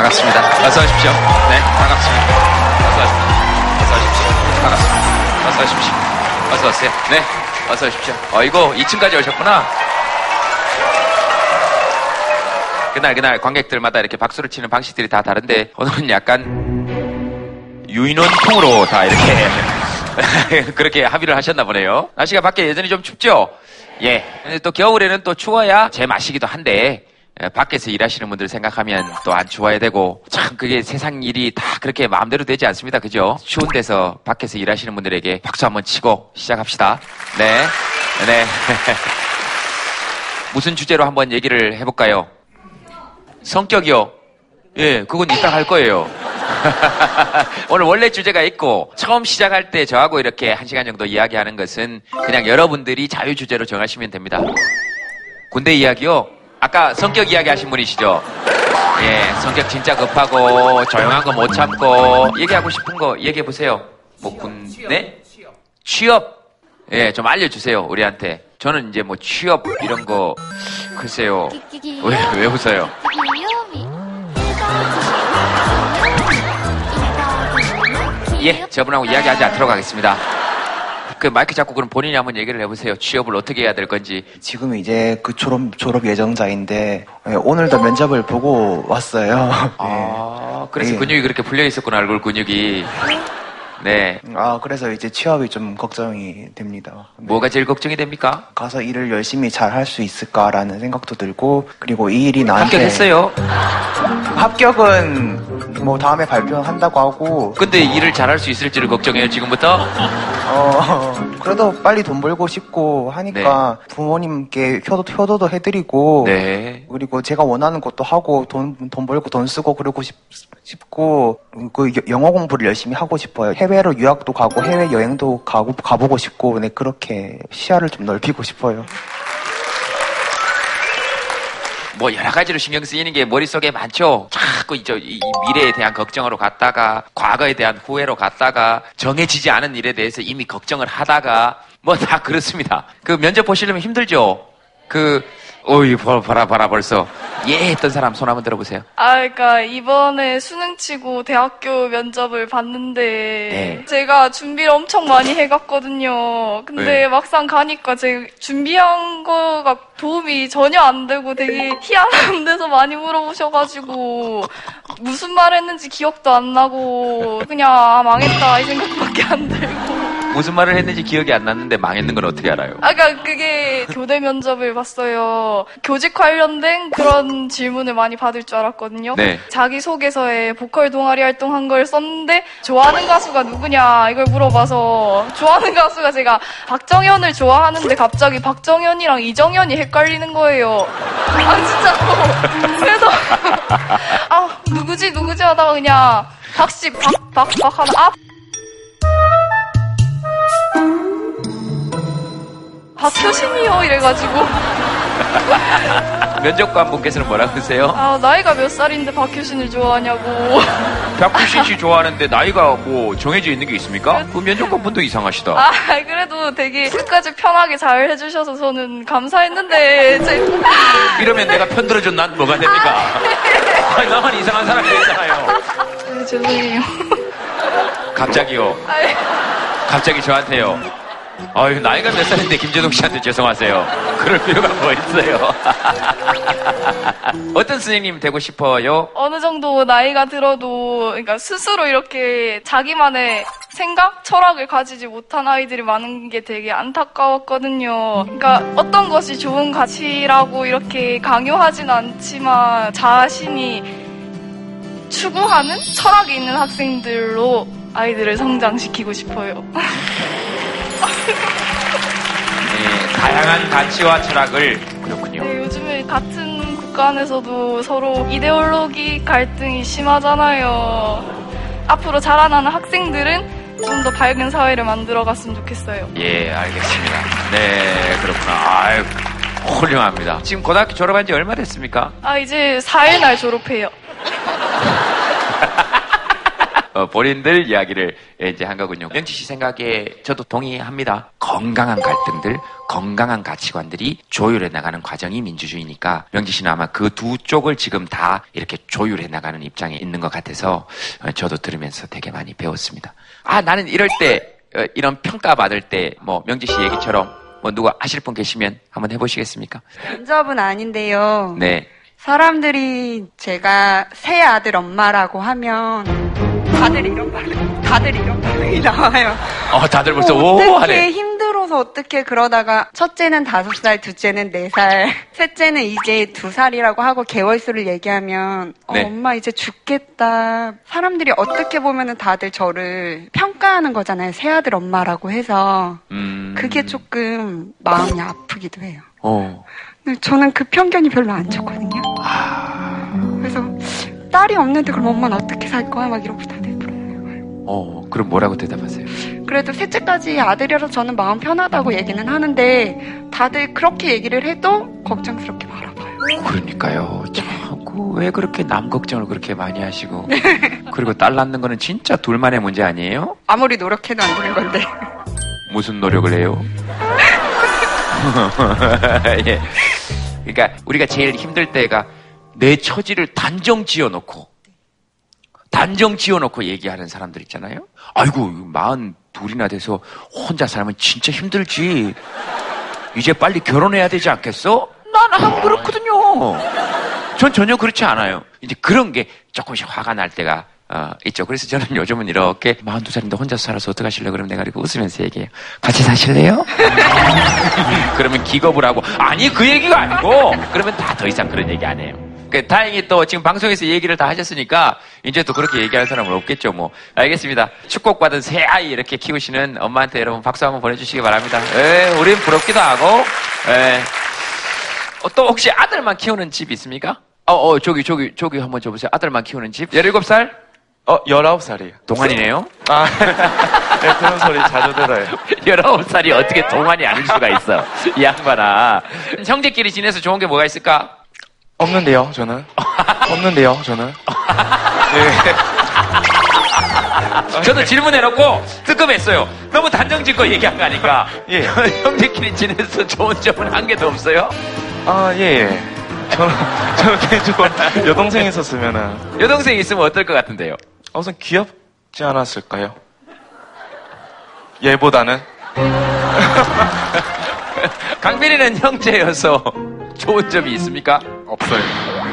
반갑습니다. 어서 오십시오. 네, 반갑습니다. 어서 오십시오. 어서 오십시오. 반갑습니다. 어서 오십시오. 어서 오세요. 네, 어서 오십시오. 어이고, 2층까지 오셨구나. 그날 그날 관객들마다 이렇게 박수를 치는 방식들이 다 다른데 오늘은 약간 유인원풍으로 다 이렇게 그렇게 합의를 하셨나 보네요. 날씨가 밖에 여전히 좀 춥죠? 예. 근데 또 겨울에는 또 추워야 제 맛이기도 한데 예, 밖에서 일하시는 분들 생각하면 또안 추워야 되고 참 그게 세상 일이 다 그렇게 마음대로 되지 않습니다. 그죠? 추운 데서 밖에서 일하시는 분들에게 박수 한번 치고 시작합시다. 네. 네. 무슨 주제로 한번 얘기를 해볼까요? 성격이요. 예, 그건 이따 할 거예요. 오늘 원래 주제가 있고 처음 시작할 때 저하고 이렇게 한 시간 정도 이야기하는 것은 그냥 여러분들이 자유 주제로 정하시면 됩니다. 군대 이야기요. 아까 성격 이야기 하신 분이시죠? 예, 성격 진짜 급하고 조용한 거 못 참고 얘기하고 싶은 거 얘기해 보세요. 뭐 군대? 취업. 예, 좀 알려주세요 우리한테. 저는 이제 뭐 취업 이런 거 글쎄요. 왜, 왜 웃어요? 예, 저분하고 이야기 하지 않도록 하겠습니다. 그 마이크 잡고 그럼 본인이 한번 얘기를 해보세요. 취업을 어떻게 해야 될 건지. 지금 이제 그 졸업, 졸업 예정자인데, 예, 오늘도 면접을 보고 왔어요. 네. 아, 그래서 예. 근육이 그렇게 풀려 있었구나, 얼굴 근육이. 네. 아, 그래서 이제 취업이 좀 걱정이 됩니다. 네. 뭐가 제일 걱정이 됩니까? 가서 일을 열심히 잘 할 수 있을까라는 생각도 들고, 그리고 이 일이 나한테. 합격했어요. 합격은 뭐 다음에 발표한다고 하고, 근데 일을 잘 할 수 있을지를 걱정해요, 지금부터? 어, 그래도 빨리 돈 벌고 싶고 하니까 부모님께 효도, 효도도 해드리고, 네. 그리고 제가 원하는 것도 하고 돈, 돈 벌고 돈 쓰고 그러고 싶, 싶고 그 여- 영어 공부를 열심히 하고 싶어요. 해외로 유학도 가고 해외 여행도 가고 가보고 싶고 네 그렇게 시야를 좀 넓히고 싶어요. 뭐 여러 가지로 신경 쓰이는 게 머릿속에 많죠. 자꾸 이, 저, 이- 이 미래에 대한 걱정으로 갔다가 과거에 대한 후회로 갔다가 정해지지 않은 일에 대해서 이미 걱정을 하다가 뭐 다 그렇습니다. 그 면접 보시려면 힘들죠. 그 어이 봐라 봐라 봐라 벌써 예 했던 사람 손 한번 들어보세요. 아, 그러니까 이번에 수능 치고 대학교 면접을 봤는데 네. 제가 준비를 엄청 많이 해갔거든요. 근데 네. 막상 가니까 제 준비한 거가 도움이 전혀 안 되고 되게 희한한 데서 많이 물어보셔가지고 무슨 말 했는지 기억도 안 나고 그냥 아, 망했다 이 생각밖에 안 들고. 무슨 말을 했는지 기억이 안 났는데 망했는 건 어떻게 알아요? 아까 그러니까 그게 교대 면접을 봤어요. 교직 관련된 그런 질문을 많이 받을 줄 알았거든요. 네. 자기 소개서에 보컬 동아리 활동한 걸 썼는데 좋아하는 가수가 누구냐 이걸 물어봐서 좋아하는 가수가 제가 박정현을 좋아하는데 갑자기 박정현이랑 이정현이 헷갈리는 거예요. 아 진짜로. 그래서 아 누구지 누구지 하다가 그냥 박씨 박박박 하다 아 박효신이요 이래가지고 면접관 분께서는 뭐라 그러세요? 아 나이가 몇 살인데 박효신을 좋아하냐고 박규신 씨 좋아하는데 나이가 뭐 정해져 있는 게 있습니까? 그 면접관 분도 이상하시다. 아 그래도 되게 끝까지 편하게 잘 해주셔서 저는 감사했는데 제... 이러면 내가 편들어준 난 뭐가 됩니까? 아니, 나만 이상한 사람이 있잖아요. 네, 죄송해요 갑자기요. 아이, 갑자기 저한테요. 아유, 나이가 몇 살인데 김재동 씨한테 죄송하세요. 그럴 필요가 뭐 있어요. 어떤 선생님 되고 싶어요? 어느 정도 나이가 들어도 그러니까 스스로 이렇게 자기만의 생각, 철학을 가지지 못한 아이들이 많은 게 되게 안타까웠거든요. 그러니까 어떤 것이 좋은 가치라고 이렇게 강요하진 않지만 자신이 추구하는 철학이 있는 학생들로 아이들을 성장시키고 싶어요. 네, 다양한 가치와 철학을 그렇군요. 네, 요즘에 같은 국가 안에서도 서로 이데올로기 갈등이 심하잖아요. 앞으로 자라나는 학생들은 좀 더 밝은 사회를 만들어 갔으면 좋겠어요. 예, 알겠습니다. 네, 그렇구나. 아유, 훌륭합니다. 지금 고등학교 졸업한 지 얼마 됐습니까? 아, 이제 4일 날 졸업해요. 어, 본인들 이야기를 이제 한 거군요. 명치 씨 생각에 저도 동의합니다. 건강한 갈등들, 건강한 가치관들이 조율해 나가는 과정이 민주주의니까 명지 씨는 아마 그 두 쪽을 지금 다 이렇게 조율해 나가는 입장에 있는 것 같아서 어, 저도 들으면서 되게 많이 배웠습니다. 아 나는 이럴 때 어, 이런 평가 받을 때 뭐 명지 씨 얘기처럼 뭐 누가 하실 분 계시면 한번 해보시겠습니까? 면접은 아닌데요. 네. 사람들이 제가 새 아들 엄마라고 하면 다들 이런 말, 다들 이런 반응이 나와요. 어 다들 벌써 어, 오 어떻게 하네. 힘들어서 어떻게 그러다가 첫째는 다섯 살, 둘째는 네 살, 셋째는 이제 두 살이라고 하고 개월수를 얘기하면 어, 네. 엄마 이제 죽겠다. 사람들이 어떻게 보면은 다들 저를 평가하는 거잖아요. 새 아들 엄마라고 해서 음. 그게 조금 마음이 아프기도 해요. 어. 저는 그 편견이 별로 안 좋거든요. 그래서 딸이 없는데 그럼 엄마는 어떻게 살 거야? 막 이러고 다들 물 어. 그럼 뭐라고 대답하세요? 그래도 셋째까지 아들이라서 저는 마음 편하다고 얘기는 하는데 다들 그렇게 얘기를 해도 걱정스럽게 바라봐요. 그러니까요. 자꾸 왜 그렇게 남 걱정을 그렇게 많이 하시고 그리고 딸 낳는 거는 진짜 둘만의 문제 아니에요? 아무리 노력해도 안 되는 건데. 무슨 노력을 해요? 예. 그러니까 우리가 제일 힘들 때가 내 처지를 단정 지어놓고 단정 지어놓고 얘기하는 사람들 있잖아요. 아이고 마흔 둘이나 돼서 혼자 살면 진짜 힘들지. 이제 빨리 결혼해야 되지 않겠어? 나는 안 그렇거든요. 전 전혀 그렇지 않아요. 이제 그런 게 조금씩 화가 날 때가 어, 있죠. 그래서 저는 요즘은 이렇게 42살인데 혼자 살아서 어떡하실래요? 그러면 내가 이렇게 웃으면서 얘기해요. 같이 사실래요? 그러면 기겁을 하고 아니 그 얘기가 아니고 그러면 다 더 이상 그런 얘기 안 해요. 그 다행히 또 지금 방송에서 얘기를 다 하셨으니까 이제 또 그렇게 얘기할 사람은 없겠죠. 뭐 알겠습니다. 축복받은 새 아이 이렇게 키우시는 엄마한테 여러분 박수 한번 보내주시기 바랍니다. 예, 우린 부럽기도 하고. 예. 어, 또 혹시 아들만 키우는 집 있습니까? 어, 어, 저기, 저기, 저기 한번 줘보세요. 아들만 키우는 집? 17살? 어, 19살이에요. 동안이네요? 아, 네, 그런 소리 자주 들어요. 19살이 어떻게 동안이 아닐 수가 있어. 이 양반아. 형제끼리 지내서 좋은 게 뭐가 있을까? 없는데요, 저는. 없는데요, 저는. 네. 저도 질문해놓고 뜨끔했어요. 너무 단정 짓고 얘기한 거 아니까. 예. 형제끼리 지내서 좋은 점은 한 개도 없어요? 아, 예, 예. 저는, 저는 개인적으로 여동생 있었으면은, 여동생 있으면 어떨 것 같은데요? 아, 우선 귀엽지 않았을까요? 얘보다는? 강빈이는 형제여서 좋은 점이 있습니까? 없어요.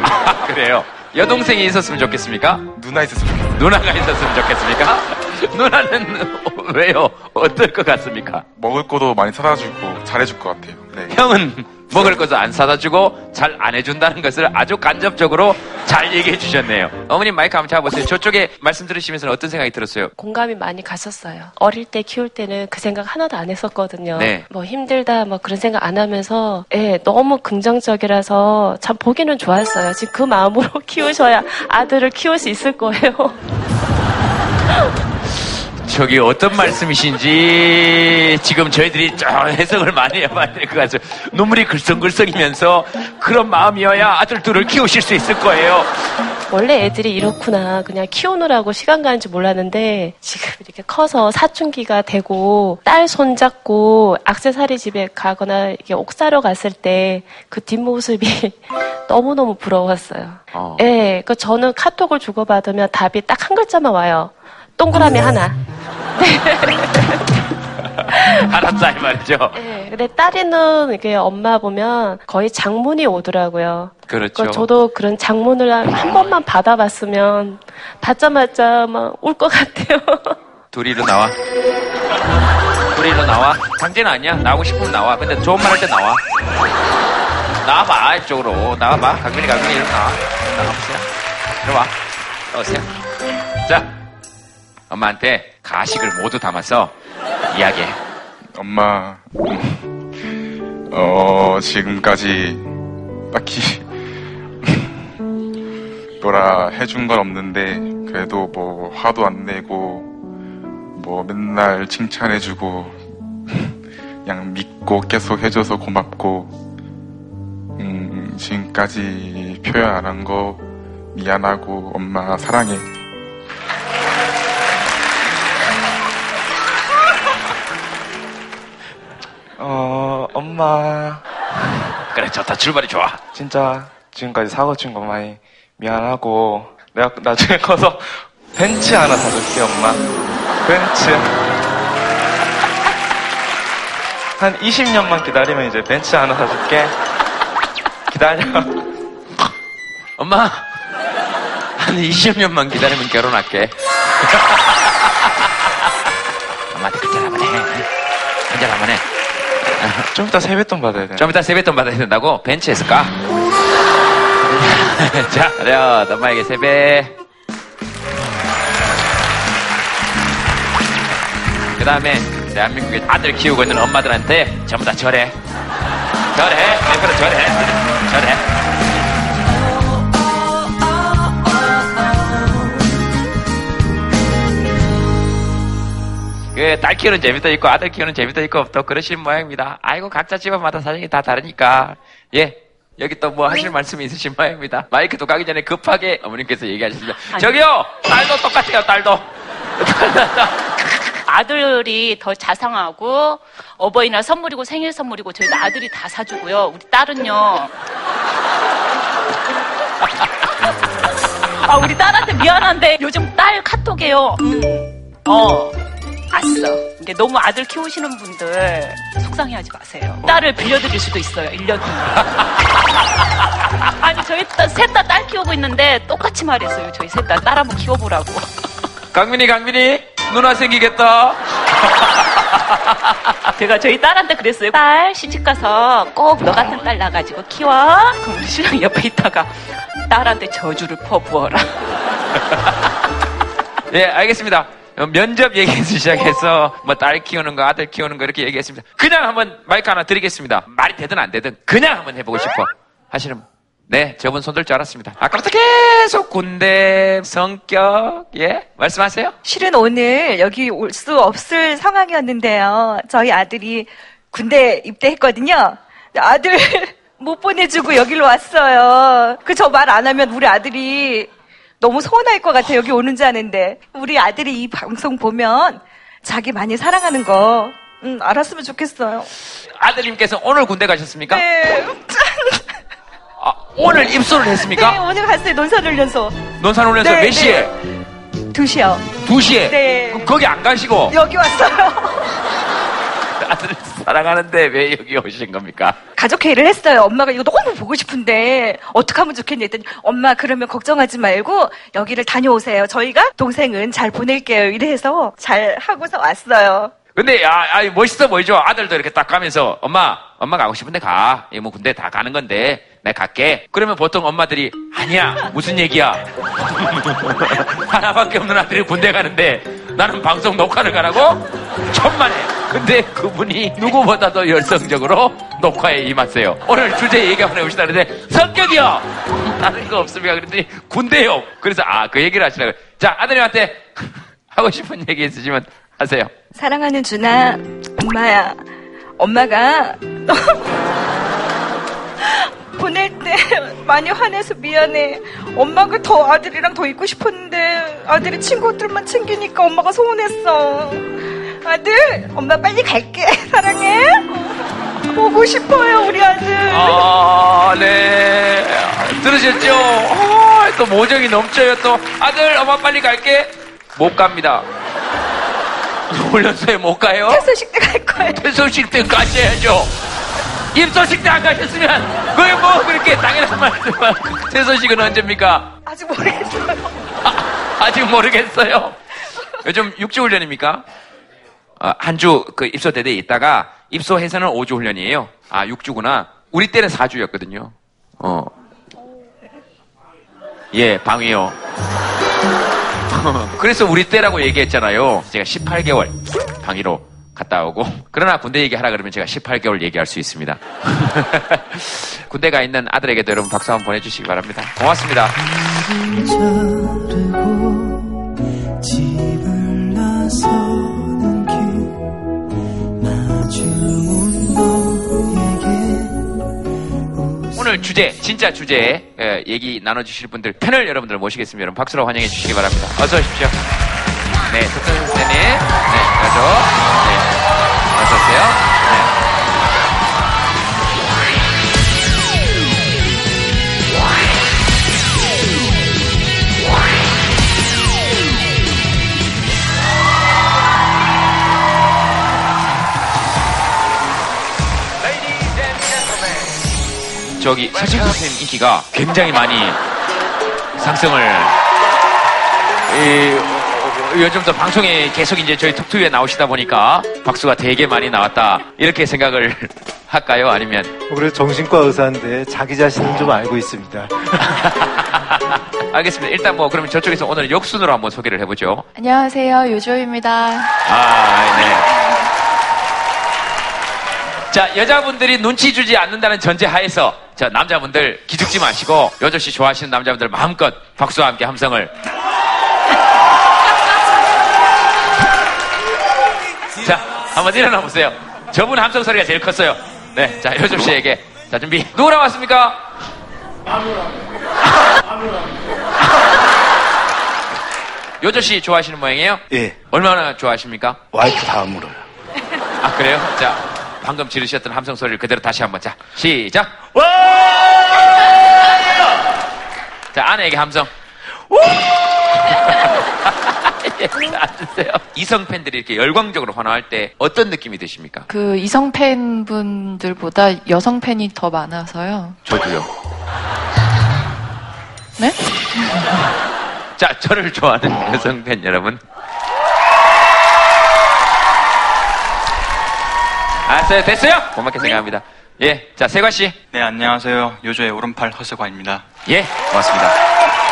아, 그래요. 여동생이 있었으면 좋겠습니까? 누나 있었으면 좋겠어요. 누나가 있었으면 좋겠습니까? 누나는 왜요? 어떨 것 같습니까? 먹을 거도 많이 사다 주고 잘해줄 것 같아요. 네. 형은 먹을 것도 안 사다 주고 잘 안 해준다는 것을 아주 간접적으로 잘 얘기해 주셨네요. 어머님 마이크 한번 잡아보세요. 저쪽에 말씀 들으시면서 어떤 생각이 들었어요? 공감이 많이 갔었어요. 어릴 때 키울 때는 그 생각 하나도 안 했었거든요. 네. 뭐 힘들다 뭐 그런 생각 안 하면서 예, 너무 긍정적이라서 참 보기는 좋았어요. 지금 그 마음으로 키우셔야 아들을 키울 수 있을 거예요. 저기 어떤 말씀이신지 지금 저희들이 좀 해석을 많이 해봐야 될 것 같아요. 눈물이 글썽글썽이면서 그런 마음이어야 아들 둘을 키우실 수 있을 거예요. 원래 애들이 이렇구나. 그냥 키우느라고 시간 가는 줄 몰랐는데 지금 이렇게 커서 사춘기가 되고 딸 손잡고 악세사리 집에 가거나 이게 옥 사러 갔을 때 그 뒷모습이 너무너무 부러웠어요. 어. 예, 그 저는 카톡을 주고받으면 답이 딱 한 글자만 와요. 동그라미 하나. 알았다 이 말이죠. 예, 근데 딸이는 이게 엄마 보면 거의 장문이 오더라고요. 그렇죠. 저도 그런 장문을 한 번만 받아봤으면 받자마자 막 울 것 같아요. 둘이 로 나와. 둘이 로 나와. 강제는 아니야. 나오고 싶으면 나와. 근데 좋은 말 할 때 나와. 나와봐 이쪽으로. 나와봐. 강민이 강민이 이리 나와. 나와보세요. 이리 와. 나오세요. 자, 엄마한테 가식을 모두 담아서 이야기해. 엄마, 어, 지금까지 딱히 뭐라 해준 건 없는데, 그래도 뭐 화도 안 내고, 뭐 맨날 칭찬해주고, 그냥 믿고 계속 해줘서 고맙고, 음, 지금까지 표현 안 한 거 미안하고, 엄마 사랑해. 엄마. 그래, 좋다. 출발이 좋아. 진짜 지금까지 사고 친 거 많이 미안하고 내가 나중에 커서 벤츠 하나 사줄게 엄마 벤츠 한 20년만 기다리면 이제 벤츠 하나 사줄게 기다려 엄마, 한 20년만 기다리면 결혼할게. 엄마한테 큰절 한번 해. 큰절 한번 해. 좀 이따 세뱃돈 받아야 돼 좀 이따 세뱃돈 받아야 된다고? 벤츠에서 가. 자, 그래 엄마에게 세배. 그 다음에 대한민국의 아들 키우고 있는 엄마들한테 전부 다 절해. 절해. 네, 그래, 절해. 절해. 그, 딸 키우는 재미도 있고, 아들 키우는 재미도 있고, 또 그러신 모양입니다. 아이고, 각자 집안마다 사정이 다 다르니까. 예. 여기 또 뭐 하실 말씀이 있으신 모양입니다. 마이크 도 가기 전에 급하게 어머님께서 얘기하셨습니다. 저기요! 딸도 똑같아요, 딸도. 아들이 더 자상하고 어버이날 선물이고 생일 선물이고 저희도 아들이 다 사주고요. 우리 딸은요. 아 우리 딸한테 미안한데 요즘 딸 카톡에요. 음, 어. 아싸. 근데 너무 아들 키우시는 분들 속상해하지 마세요. 딸을 빌려드릴 수도 있어요. 1년 뒤에. 아니 저희 셋다 딸 키우고 있는데 똑같이 말했어요. 저희 셋 다 딸 한번 키워보라고. 강민이, 강민이, 누나 생기겠다. 제가 저희 딸한테 그랬어요. 딸 시집 가서 꼭 너 같은 딸 나가지고 키워. 그럼 우리 신랑 옆에 있다가 딸한테 저주를 퍼부어라. 예, 알겠습니다. 어, 면접 얘기해서 시작해서 뭐 딸 키우는 거, 아들 키우는 거 이렇게 얘기했습니다. 그냥 한번 마이크 하나 드리겠습니다. 말이 되든 안 되든 그냥 한번 해보고 싶어 하시는 분. 네, 저분 손들 줄 알았습니다. 아까부터 계속 군대, 성격, 예? 말씀하세요? 실은 오늘 여기 올 수 없을 상황이었는데요. 저희 아들이 군대 입대했거든요. 아들 못 보내주고 여기로 왔어요. 그 저 말 안 하면 우리 아들이 너무 서운할 것 같아 여기 오는 줄 아는데 우리 아들이 이 방송 보면 자기 많이 사랑하는 거 음, 알았으면 좋겠어요. 아드님께서 오늘 군대 가셨습니까? 네. 아, 오늘 입소를 네, 했습니까? 오늘 갔어요. 논산훈련소. 논산훈련소 네, 몇 시에? 두 시요. 2시에? 네. 그럼 거기 안 가시고 여기 왔어요. 아들을 사랑하는데 왜 여기 오신 겁니까? 가족 회의를 했어요. 엄마가 이거 너무 보고 싶은데 어떻게 하면 좋겠니 했더니 엄마 그러면 걱정하지 말고 여기를 다녀오세요. 저희가 동생은 잘 보낼게요. 이래서 잘 하고서 왔어요. 근데 아, 아 멋있어 보이죠? 아들도 이렇게 딱 가면서 엄마, 엄마 가고 싶은데 가. 이뭐 군대 다 가는 건데 내가 갈게. 그러면 보통 엄마들이 아니야 무슨 얘기야? 하나밖에 없는 아들이 군대 가는데 나는 방송 녹화를 가라고? 천만에. 근데 그분이 누구보다도 열성적으로 녹화에 임하세요. 오늘 주제 얘기 한번 해봅시다. 그런데 성격이요. 다른 거 없습니까? 그랬더니 군대요. 그래서 아 그 얘기를 하시라고요. 자 아드님한테 하고 싶은 얘기 있으시면 하세요. 사랑하는 준아, 엄마야. 엄마가 너 보낼 때 많이 화내서 미안해. 엄마가 더 아들이랑 더 있고 싶었는데 아들이 친구들만 챙기니까 엄마가 서운했어. 아들, 엄마 빨리 갈게. 사랑해. 보고 싶어요, 우리 아들. 아, 네. 들으셨죠? 어, 또 모정이 넘쳐요. 또 아들, 엄마 빨리 갈게. 못 갑니다. 훈련소에 못 가요? 퇴소식 때 갈 거예요. 퇴소식 때 가셔야죠. 입소식 때안 가셨으면 그게 뭐 그렇게 당연한 말씀만. 퇴소식은 언제입니까? 아직 모르겠어요. 아, 아직 모르겠어요. 요즘 6주 훈련입니까? 아, 한주 그 입소 대대에 있다가 입소해서는 5주 훈련이에요. 아, 6주구나. 우리 때는 4주였거든요. 어. 예, 방위요. 그래서 우리 때라고 얘기했잖아요. 제가 18개월 방위로 갔다 오고. 그러나 군대 얘기하라 그러면 제가 18개월 얘기할 수 있습니다. 군대가 있는 아들에게도 여러분 박수 한번 보내주시기 바랍니다. 고맙습니다. 오늘 주제, 진짜 주제 에, 얘기 나눠주실 분들 패널 여러분들 모시겠습니다. 여러분 박수로 환영해 주시기 바랍니다. 어서 오십시오. 네, 석선 선생님, 네, 여조, 네, 같아요. 네. 저기 사실 선생님 인기가 굉장히 많이 상승을 이, 요즘 더 방송에 계속 이제 저희 톡투에 나오시다 보니까 박수가 되게 많이 나왔다 이렇게 생각을 할까요? 아니면 그래도 정신과 의사인데 자기 자신은 좀 알고 있습니다. 알겠습니다. 일단 뭐 그러면 저쪽에서 오늘 역순으로 한번 소개를 해보죠. 안녕하세요. 요조입니다. 아, 네. 자, 여자분들이 눈치 주지 않는다는 전제 하에서 자, 남자분들 기죽지 마시고 여조 씨 좋아하시는 남자분들 마음껏 박수와 함께 함성을 자, 한번 일어나 보세요. 저분 함성 소리가 제일 컸어요. 네, 자, 여조 씨에게 자, 준비. 누구 나왔습니까? 요조 씨 좋아하시는 모양이에요? 예. 얼마나 좋아하십니까? 와이프 다음으로요. 아, 그래요? 자, 방금 지르셨던 함성 소리를 그대로 다시 한번. 자, 시작. 자, 아내에게 함성. 예, 앉으세요. 이성 팬들이 이렇게 열광적으로 환호할 때 어떤 느낌이 드십니까? 그 이성 팬분들보다 여성 팬이 더 많아서요. 저도요. 네? 자, 저를 좋아하는 여성 팬 여러분. 알았어요. 됐어요? 고맙게 생각합니다. 예. 자, 세관 씨. 네, 안녕하세요. 요조의 오른팔 허세관입니다. 예. 고맙습니다.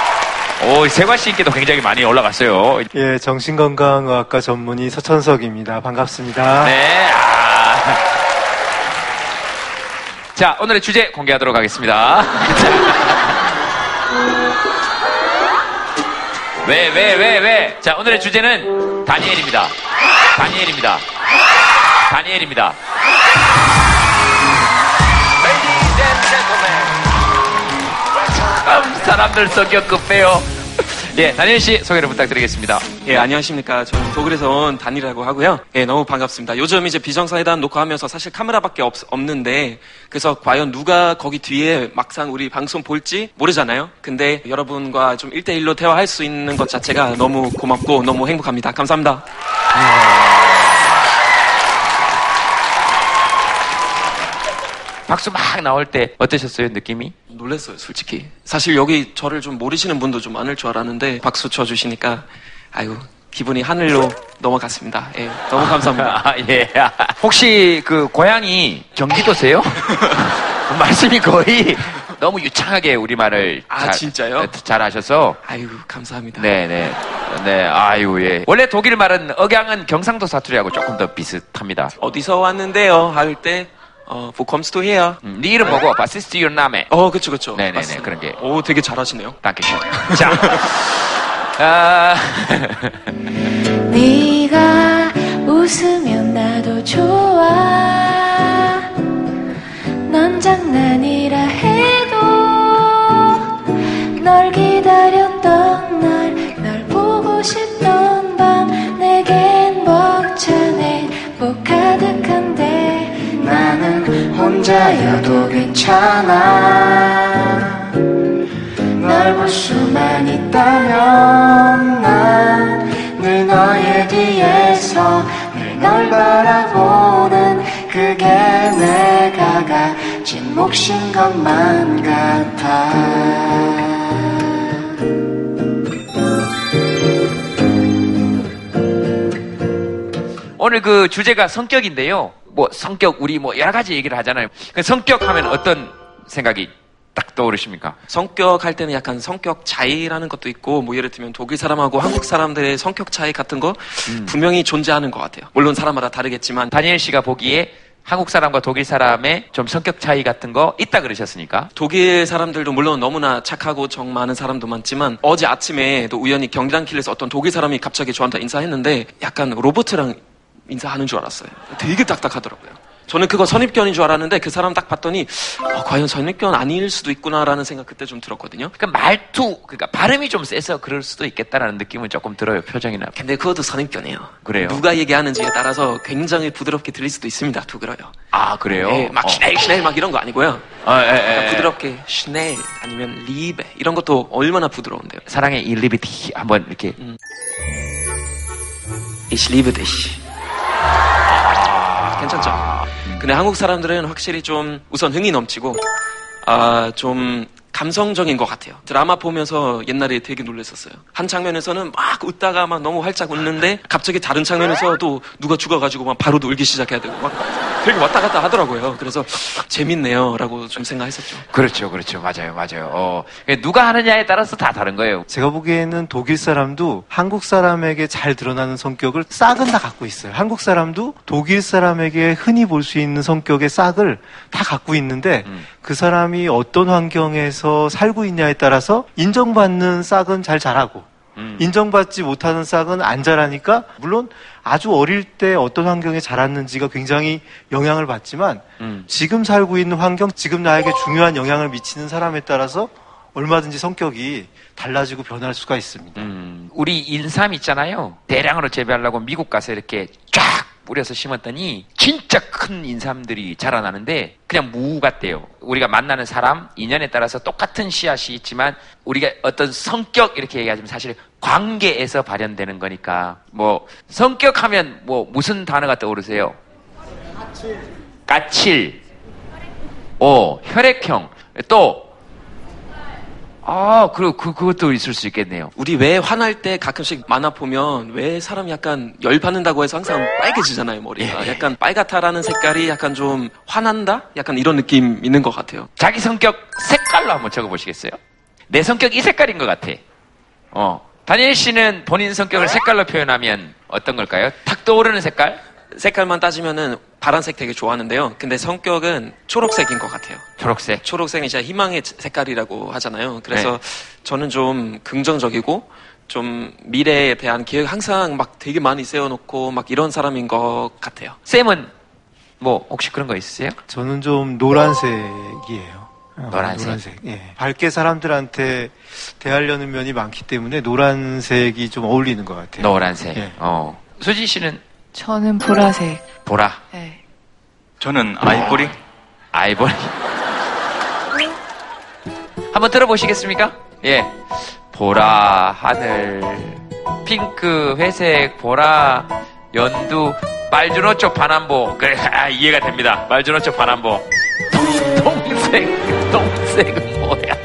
오, 세관 씨께도 굉장히 많이 올라갔어요. 예, 정신건강의학과 전문의 서천석입니다. 반갑습니다. 네. 아. 자, 오늘의 주제 공개하도록 하겠습니다. 왜, 왜, 왜, 왜? 자, 오늘의 주제는 다니엘입니다. 다니엘입니다. 다니엘입니다. 참, 사람들 성격 급해요. 예, 다니엘 씨 소개를 부탁드리겠습니다. 예, 안녕하십니까. 저는 독일에서 온 단이라고 하고요. 예, 너무 반갑습니다. 요즘 이제 비정상회담 녹화하면서 사실 카메라밖에 없, 없는데, 그래서 과연 누가 거기 뒤에 막상 우리 방송 볼지 모르잖아요. 근데 여러분과 좀 1대1로 대화할 수 있는 것 자체가 너무 고맙고 너무 행복합니다. 감사합니다. 박수 막 나올 때 어떠셨어요, 느낌이? 놀랐어요, 솔직히. 사실 여기 저를 좀 모르시는 분도 좀 많을 줄 알았는데, 박수 쳐주시니까, 아유, 기분이 하늘로 넘어갔습니다. 예, 너무 감사합니다. 아, 예. 혹시 그 고향이 경기도세요? 말씀이 거의 너무 유창하게 우리말을 아, 잘, 진짜요? 잘 하셔서 아유, 감사합니다. 네네 네 아유 예 원래 독일 말은 억양은 경상도 사투리하고 조금 더 비슷합니다. 어디서 왔는데요? 할 때, 어, wo kommst du her? 음, 네 이름 뭐고? Was ist your name? 어, 그쵸, 그쵸. 네네네 맞습니다. 그런 게. 오, 되게 잘하시네요. 딴게쇼. 자, 아, 네가 웃으면 나도 좋아 넌 장난이 혼자여도 괜찮아 널 볼 수만 있다면 난 늘 너의 뒤에서 늘 널 바라보는 그게 내가 가진 몫인 것만 같아 오늘 그 주제가 성격인데요. 뭐 성격 우리 뭐 여러 가지 얘기를 하잖아요. 그 성격 하면 어떤 생각이 딱 떠오르십니까? 성격 할 때는 약간 성격 차이라는 것도 있고, 뭐 예를 들면 독일 사람하고 한국 사람들의 성격 차이 같은 거 분명히 존재하는 것 같아요. 물론 사람마다 다르겠지만. 다니엘 씨가 보기에 한국 사람과 독일 사람의 좀 성격 차이 같은 거 있다 그러셨으니까. 독일 사람들도 물론 너무나 착하고 정 많은 사람도 많지만 어제 아침에도 우연히 경기단길에서 어떤 독일 사람이 갑자기 저한테 인사했는데 약간 로버트랑 인사하는 줄 알았어요. 되게 딱딱하더라고요. 저는 그거 선입견인 줄 알았는데 그 사람 딱 봤더니 어, 과연 선입견 아닐 수도 있구나라는 생각 그때 좀 들었거든요. 그러니까 말투, 그러니까 발음이 좀 세서 그럴 수도 있겠다라는 느낌은 조금 들어요. 표정이나. 근데 그것도 선입견이에요. 그래요. 누가 얘기하는지에 따라서 굉장히 부드럽게 들릴 수도 있습니다. 두그러요. 아 그래요? 예, 막 어. 슈넬 슈넬 막 이런 거 아니고요. 아, 예, 예, 그러니까 예. 부드럽게 슈넬 아니면 리베 이런 것도 얼마나 부드러운데요. 사랑의 일리비티 한번 이렇게. Ich liebe dich. 괜찮죠? 근데 한국 사람들은 확실히 좀 우선 흥이 넘치고 아, 좀 감성적인 것 같아요. 드라마 보면서 옛날에 되게 놀랐었어요. 한 장면에서는 막 웃다가 막 너무 활짝 웃는데 갑자기 다른 장면에서 또 누가 죽어가지고 막 바로 울기 시작해야 되고 막 되게 왔다 갔다 하더라고요. 그래서 재밌네요라고 좀 생각했었죠. 그렇죠, 그렇죠. 맞아요, 맞아요. 어, 누가 하느냐에 따라서 다 다른 거예요. 제가 보기에는 독일 사람도 한국 사람에게 잘 드러나는 성격을 싹은 다 갖고 있어요. 한국 사람도 독일 사람에게 흔히 볼 수 있는 성격의 싹을 다 갖고 있는데 그 사람이 어떤 환경에서 살고 있냐에 따라서 인정받는 싹은 잘 자라고 인정받지 못하는 싹은 안 자라니까 물론 아주 어릴 때 어떤 환경에 자랐는지가 굉장히 영향을 받지만 지금 살고 있는 환경, 지금 나에게 중요한 영향을 미치는 사람에 따라서 얼마든지 성격이 달라지고 변할 수가 있습니다. 우리 인삼 있잖아요. 대량으로 재배하려고 미국 가서 이렇게 쫙 뿌려서 심었더니 진짜 큰 인삼들이 자라나는데 그냥 무 같대요. 우리가 만나는 사람, 인연에 따라서 똑같은 씨앗이 있지만 우리가 어떤 성격 이렇게 얘기하자면 사실 관계에서 발현되는 거니까 뭐 성격하면 뭐 무슨 단어가 떠오르세요? 까칠. 오, 혈액형. 또 아, 그리고 그, 그것도 있을 수 있겠네요. 우리 왜 화날 때 가끔씩 만화 보면 왜 사람이 약간 열 받는다고 해서 항상 빨개지잖아요, 머리가. 약간 빨갛다라는 색깔이 약간 좀 화난다? 약간 이런 느낌 있는 것 같아요. 자기 성격 색깔로 한번 적어보시겠어요? 내 성격 이 색깔인 것 같아. 어. 다니엘 씨는 본인 성격을 색깔로 표현하면 어떤 걸까요? 탁 떠오르는 색깔? 색깔만 따지면은 파란색 되게 좋아하는데요. 근데 성격은 초록색인 것 같아요. 초록색. 초록색이 진짜 희망의 색깔이라고 하잖아요. 그래서 네. 저는 좀 긍정적이고 좀 미래에 대한 계획 항상 막 되게 많이 세워놓고 막 이런 사람인 것 같아요. 쌤은 뭐 혹시 그런 거 있으세요? 저는 좀 노란색이에요. 어, 노란색. 예. 밝게 사람들한테 대하려는 면이 많기 때문에 노란색이 좀 어울리는 것 같아요. 노란색. 예. 어. 수진 씨는 저는 보라색. 보라. 네. 저는 아이보리. 아이보리. 한번 들어보시겠습니까? 예. 보라, 하늘, 핑크, 회색, 보라, 연두, 말주노초 반환보. 그래, 아, 이해가 됩니다. 말주노초 반환보. 동색, 동색은 뭐야?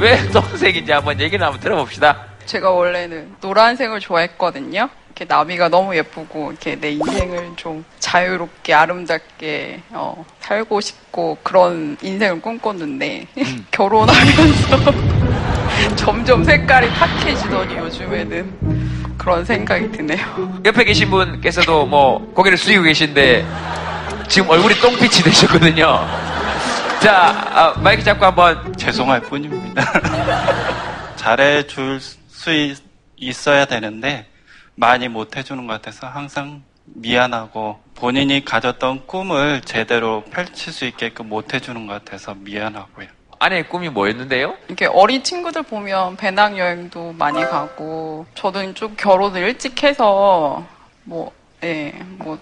왜 동색인지 한번 얘기를 한번 들어봅시다. 제가 원래는 노란색을 좋아했거든요. 이렇게 나비가 너무 예쁘고 이렇게 내 인생을 좀 자유롭게 아름답게 어, 살고 싶고 그런 인생을 꿈꿨는데 결혼하면서 점점 색깔이 탁해지더니 요즘에는 그런 생각이 드네요. 옆에 계신 분께서도 뭐 고개를 숙이고 계신데 지금 얼굴이 똥빛이 되셨거든요. 자, 아, 마이크 잡고 한번 죄송할 뿐입니다. 잘해줄 수 있- 있어야 되는데 많이 못 해주는 것 같아서 항상 미안하고 본인이 가졌던 꿈을 제대로 펼칠 수 있게끔 못 해주는 것 같아서 미안하고요. 아내의 꿈이 뭐였는데요? 이렇게 어린 친구들 보면 배낭여행도 많이 가고 저도 좀 결혼을 일찍 해서 뭐, 예, 뭐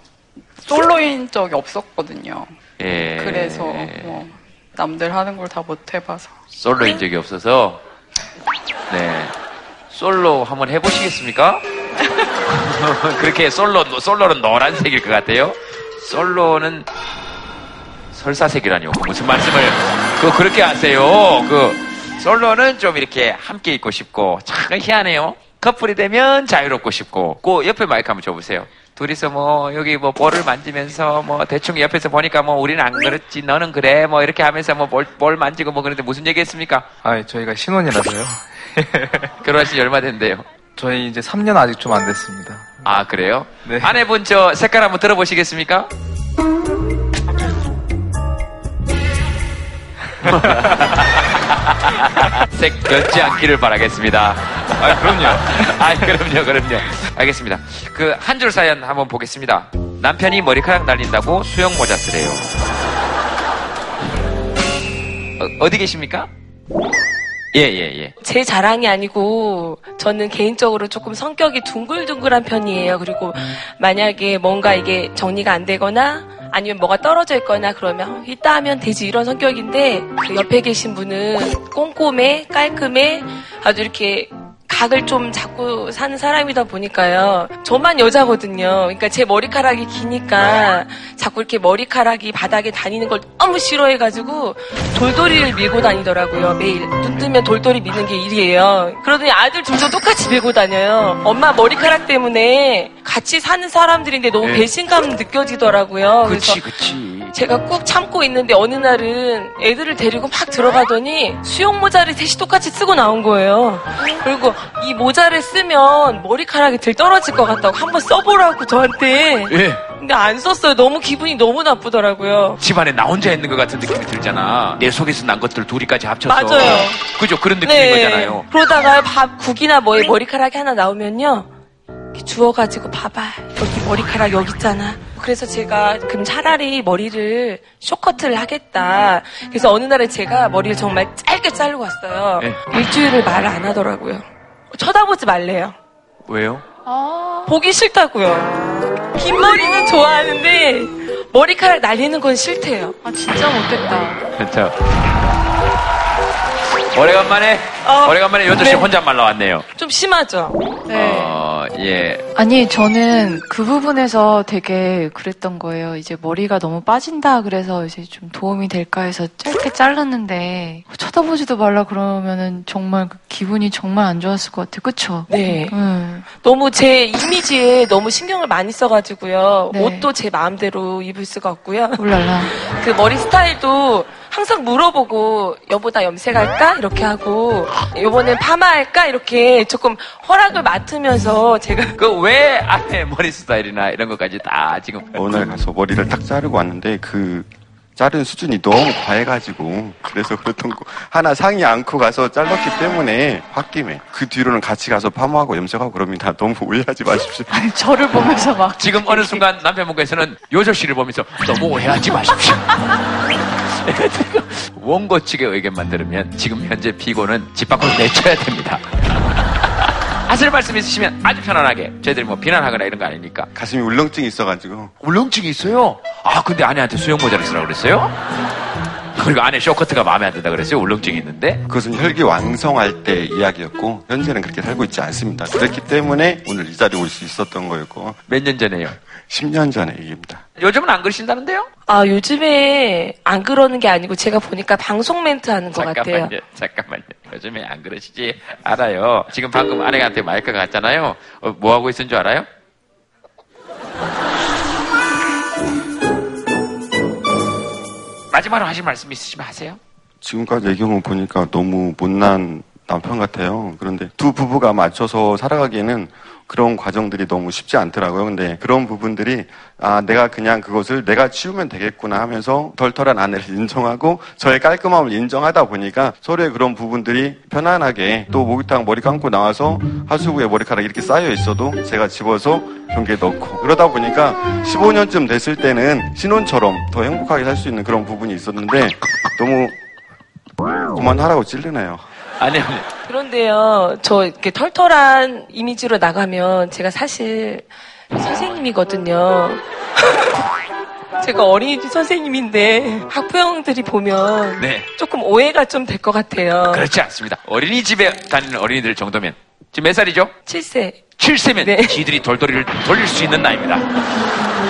솔로인 적이 없었거든요. 예. 그래서 뭐 남들 하는 걸 다 못 해봐서 솔로인 적이 없어서 네 솔로 한번 해보시겠습니까? 그렇게 솔로 솔로는 노란색일 것 같아요. 솔로는 설사색이라니요. 그 무슨 말씀을 그 그렇게 하세요. 그 솔로는 좀 이렇게 함께 있고 싶고 참 희한해요. 커플이 되면 자유롭고 싶고 그 옆에 마이크 한번 줘보세요. 둘이서 뭐 여기 뭐 볼을 만지면서 뭐 대충 옆에서 보니까 뭐 우리는 안 그렇지 너는 그래 뭐 이렇게 하면서 뭐볼 볼 만지고 뭐 그런데 무슨 얘기했습니까? 아, 저희가 신혼이라서요. 결혼하신 지 얼마 됐는데요? 저희 이제 3년 아직 좀 안 됐습니다. 아 그래요? 네. 아내분 저 색깔 한번 들어보시겠습니까? 색 변치 않기를 바라겠습니다. 아, 그럼요. 아, 그럼요, 그럼요. 알겠습니다. 그 한 줄 사연 한번 보겠습니다. 남편이 머리카락 날린다고 수영 모자 쓰래요. 어, 디 계십니까? 예, 예, 예. 제 자랑이 아니고 저는 개인적으로 조금 성격이 둥글둥글한 편이에요. 그리고 만약에 뭔가 이게 정리가 안 되거나 아니면 뭐가 떨어져 있거나 그러면 어, 이따 하면 되지 이런 성격인데 그 옆에 계신 분은 꼼꼼해 깔끔해 아주 이렇게 각을 좀 잡고 사는 사람이다 보니까요. 저만 여자거든요. 그러니까 제 머리카락이 기니까 자꾸 이렇게 머리카락이 바닥에 다니는 걸 너무 싫어해가지고 돌돌이를 밀고 다니더라고요. 매일 눈 뜨면 돌돌이 미는 게 일이에요. 그러더니 아들 둘도 똑같이 밀고 다녀요. 엄마 머리카락 때문에 같이 사는 사람들인데 너무 네. 배신감 느껴지더라고요. 그치, 그래서 그치. 제가 꾹 참고 있는데 어느 날은 애들을 데리고 막 들어가더니 수영 모자를 셋이 똑같이 쓰고 나온 거예요. 그리고 이 모자를 쓰면 머리카락이 들 떨어질 것 같다고 한번 써보라고 저한테. 예. 근데 안 썼어요. 너무 기분이 너무 나쁘더라고요. 집안에 나 혼자 있는 것 같은 느낌이 들잖아. 내 속에서 난 것들 둘이까지 합쳐서. 맞아요. 그죠? 그런 느낌인 거잖아요. 그러다가 밥 국이나 뭐 머리카락이 하나 나오면요. 이렇게 주워가지고 봐봐. 여기 머리카락 여기 있잖아. 그래서 제가 그럼 차라리 머리를 쇼커트를 하겠다. 그래서 어느 날에 제가 머리를 정말 짧게 자르고 왔어요. 네. 일주일을 말을 안 하더라고요. 쳐다보지 말래요. 왜요? 보기 싫다고요. 긴 머리는 좋아하는데 머리카락 날리는 건 싫대요. 아 진짜 못됐다. 자. 오래간만에, 오래간만에 요조 씨 네. 혼잣말 나왔네요. 좀 심하죠? 네. 어, 예. 아니, 저는 그 부분에서 되게 그랬던 거예요. 이제 머리가 너무 빠진다 그래서 이제 좀 도움이 될까 해서 짧게 잘랐는데 쳐다보지도 말라 그러면은 정말 그 기분이 정말 안 좋았을 것 같아요. 그쵸? 네. 음. 너무 제 이미지에 너무 신경을 많이 써가지고요. 네. 옷도 제 마음대로 입을 수가 없고요. 울랄라. 그 머리 스타일도 항상 물어보고 여보 나 염색할까 이렇게 하고 요번엔 파마할까 이렇게 조금 허락을 맡으면서 제가 그왜 아내 머리 스타일이나 이런 것까지 다 지금. 어느 날 가서 머리를 딱 자르고 왔는데 그 자른 수준이 너무 과해가지고 그래서 그랬던 거 하나 상의 않고 가서 잘랐기 때문에 홧김에 그 뒤로는 같이 가서 파마하고 염색하고 그럽니다. 너무 오해하지 마십시오. 저를 보면서 막 지금 어느 순간 남편분께서는 요조 씨를 보면서 너무 오해하지 마십시오. 원고 측의 의견만 들으면 지금 현재 피고는 집 밖으로 내쳐야 됩니다. 하실 말씀 있으시면 아주 편안하게 저희들이 뭐 비난하거나 이런 거 아니니까. 가슴이 울렁증이 있어가지고. 울렁증이 있어요? 아 근데 아내한테 수영 모자를 쓰라고 그랬어요? 그리고 아내 쇼커트가 마음에 안 든다 그랬어요? 울렁증이 있는데? 그것은 혈기 왕성할 때 이야기였고 현재는 그렇게 살고 있지 않습니다. 그렇기 때문에 오늘 이 자리에 올 수 있었던 거였고 몇 년 전에요? 10년 전의 얘기입니다. 요즘은 안 그러신다는데요? 아 요즘에 안 그러는 게 아니고 제가 보니까 방송 멘트 하는 것 같아요. 잠깐만요, 잠깐만요. 요즘에 안 그러시지? 알아요. 지금 방금 아내한테 마이크가 갔잖아요. 어, 뭐 하고 있은 줄 알아요? 마지막으로 하실 말씀 있으시면 하세요. 지금까지 의 경우 보니까 너무 못난 남편 같아요. 그런데 두 부부가 맞춰서 살아가기에는 그런 과정들이 너무 쉽지 않더라고요. 근데 그런 부분들이 아 내가 그냥 그것을 내가 치우면 되겠구나 하면서 털털한 아내를 인정하고 저의 깔끔함을 인정하다 보니까 서로의 그런 부분들이 편안하게 또 목욕탕 머리 감고 나와서 하수구에 머리카락 이렇게 쌓여 있어도 제가 집어서 변기에 넣고 그러다 보니까 15년쯤 됐을 때는 신혼처럼 더 행복하게 살 수 있는 그런 부분이 있었는데 너무 그만하라고 찔르네요. 아니, 아니. 그런데요, 저 이렇게 털털한 이미지로 나가면 제가 사실 선생님이거든요. 제가 어린이집 선생님인데 학부형들이 보면 네. 조금 오해가 좀 될 것 같아요. 그렇지 않습니다. 어린이집에 다니는 어린이들 정도면 지금 몇 살이죠? 7세. 7세면 지들이 돌돌이를 돌릴 수 있는 나이입니다.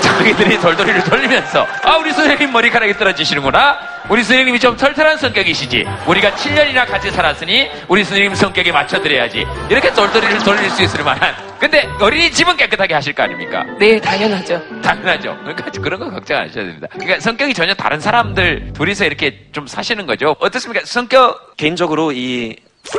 자기들이 돌돌이를 돌리면서 아 우리 선생님 머리카락이 떨어지시는구나. 우리 선생님이 좀 털털한 성격이시지. 우리가 7년이나 같이 살았으니 우리 선생님 성격에 맞춰드려야지. 이렇게 돌돌이를 돌릴 수 있을 만한. 근데 어린이집은 깨끗하게 하실 거 아닙니까? 네, 당연하죠. 당연하죠. 그러니까 그런 거 걱정 안 하셔야 됩니다. 그러니까 성격이 전혀 다른 사람들 둘이서 이렇게 좀 사시는 거죠. 어떻습니까? 성격 개인적으로 이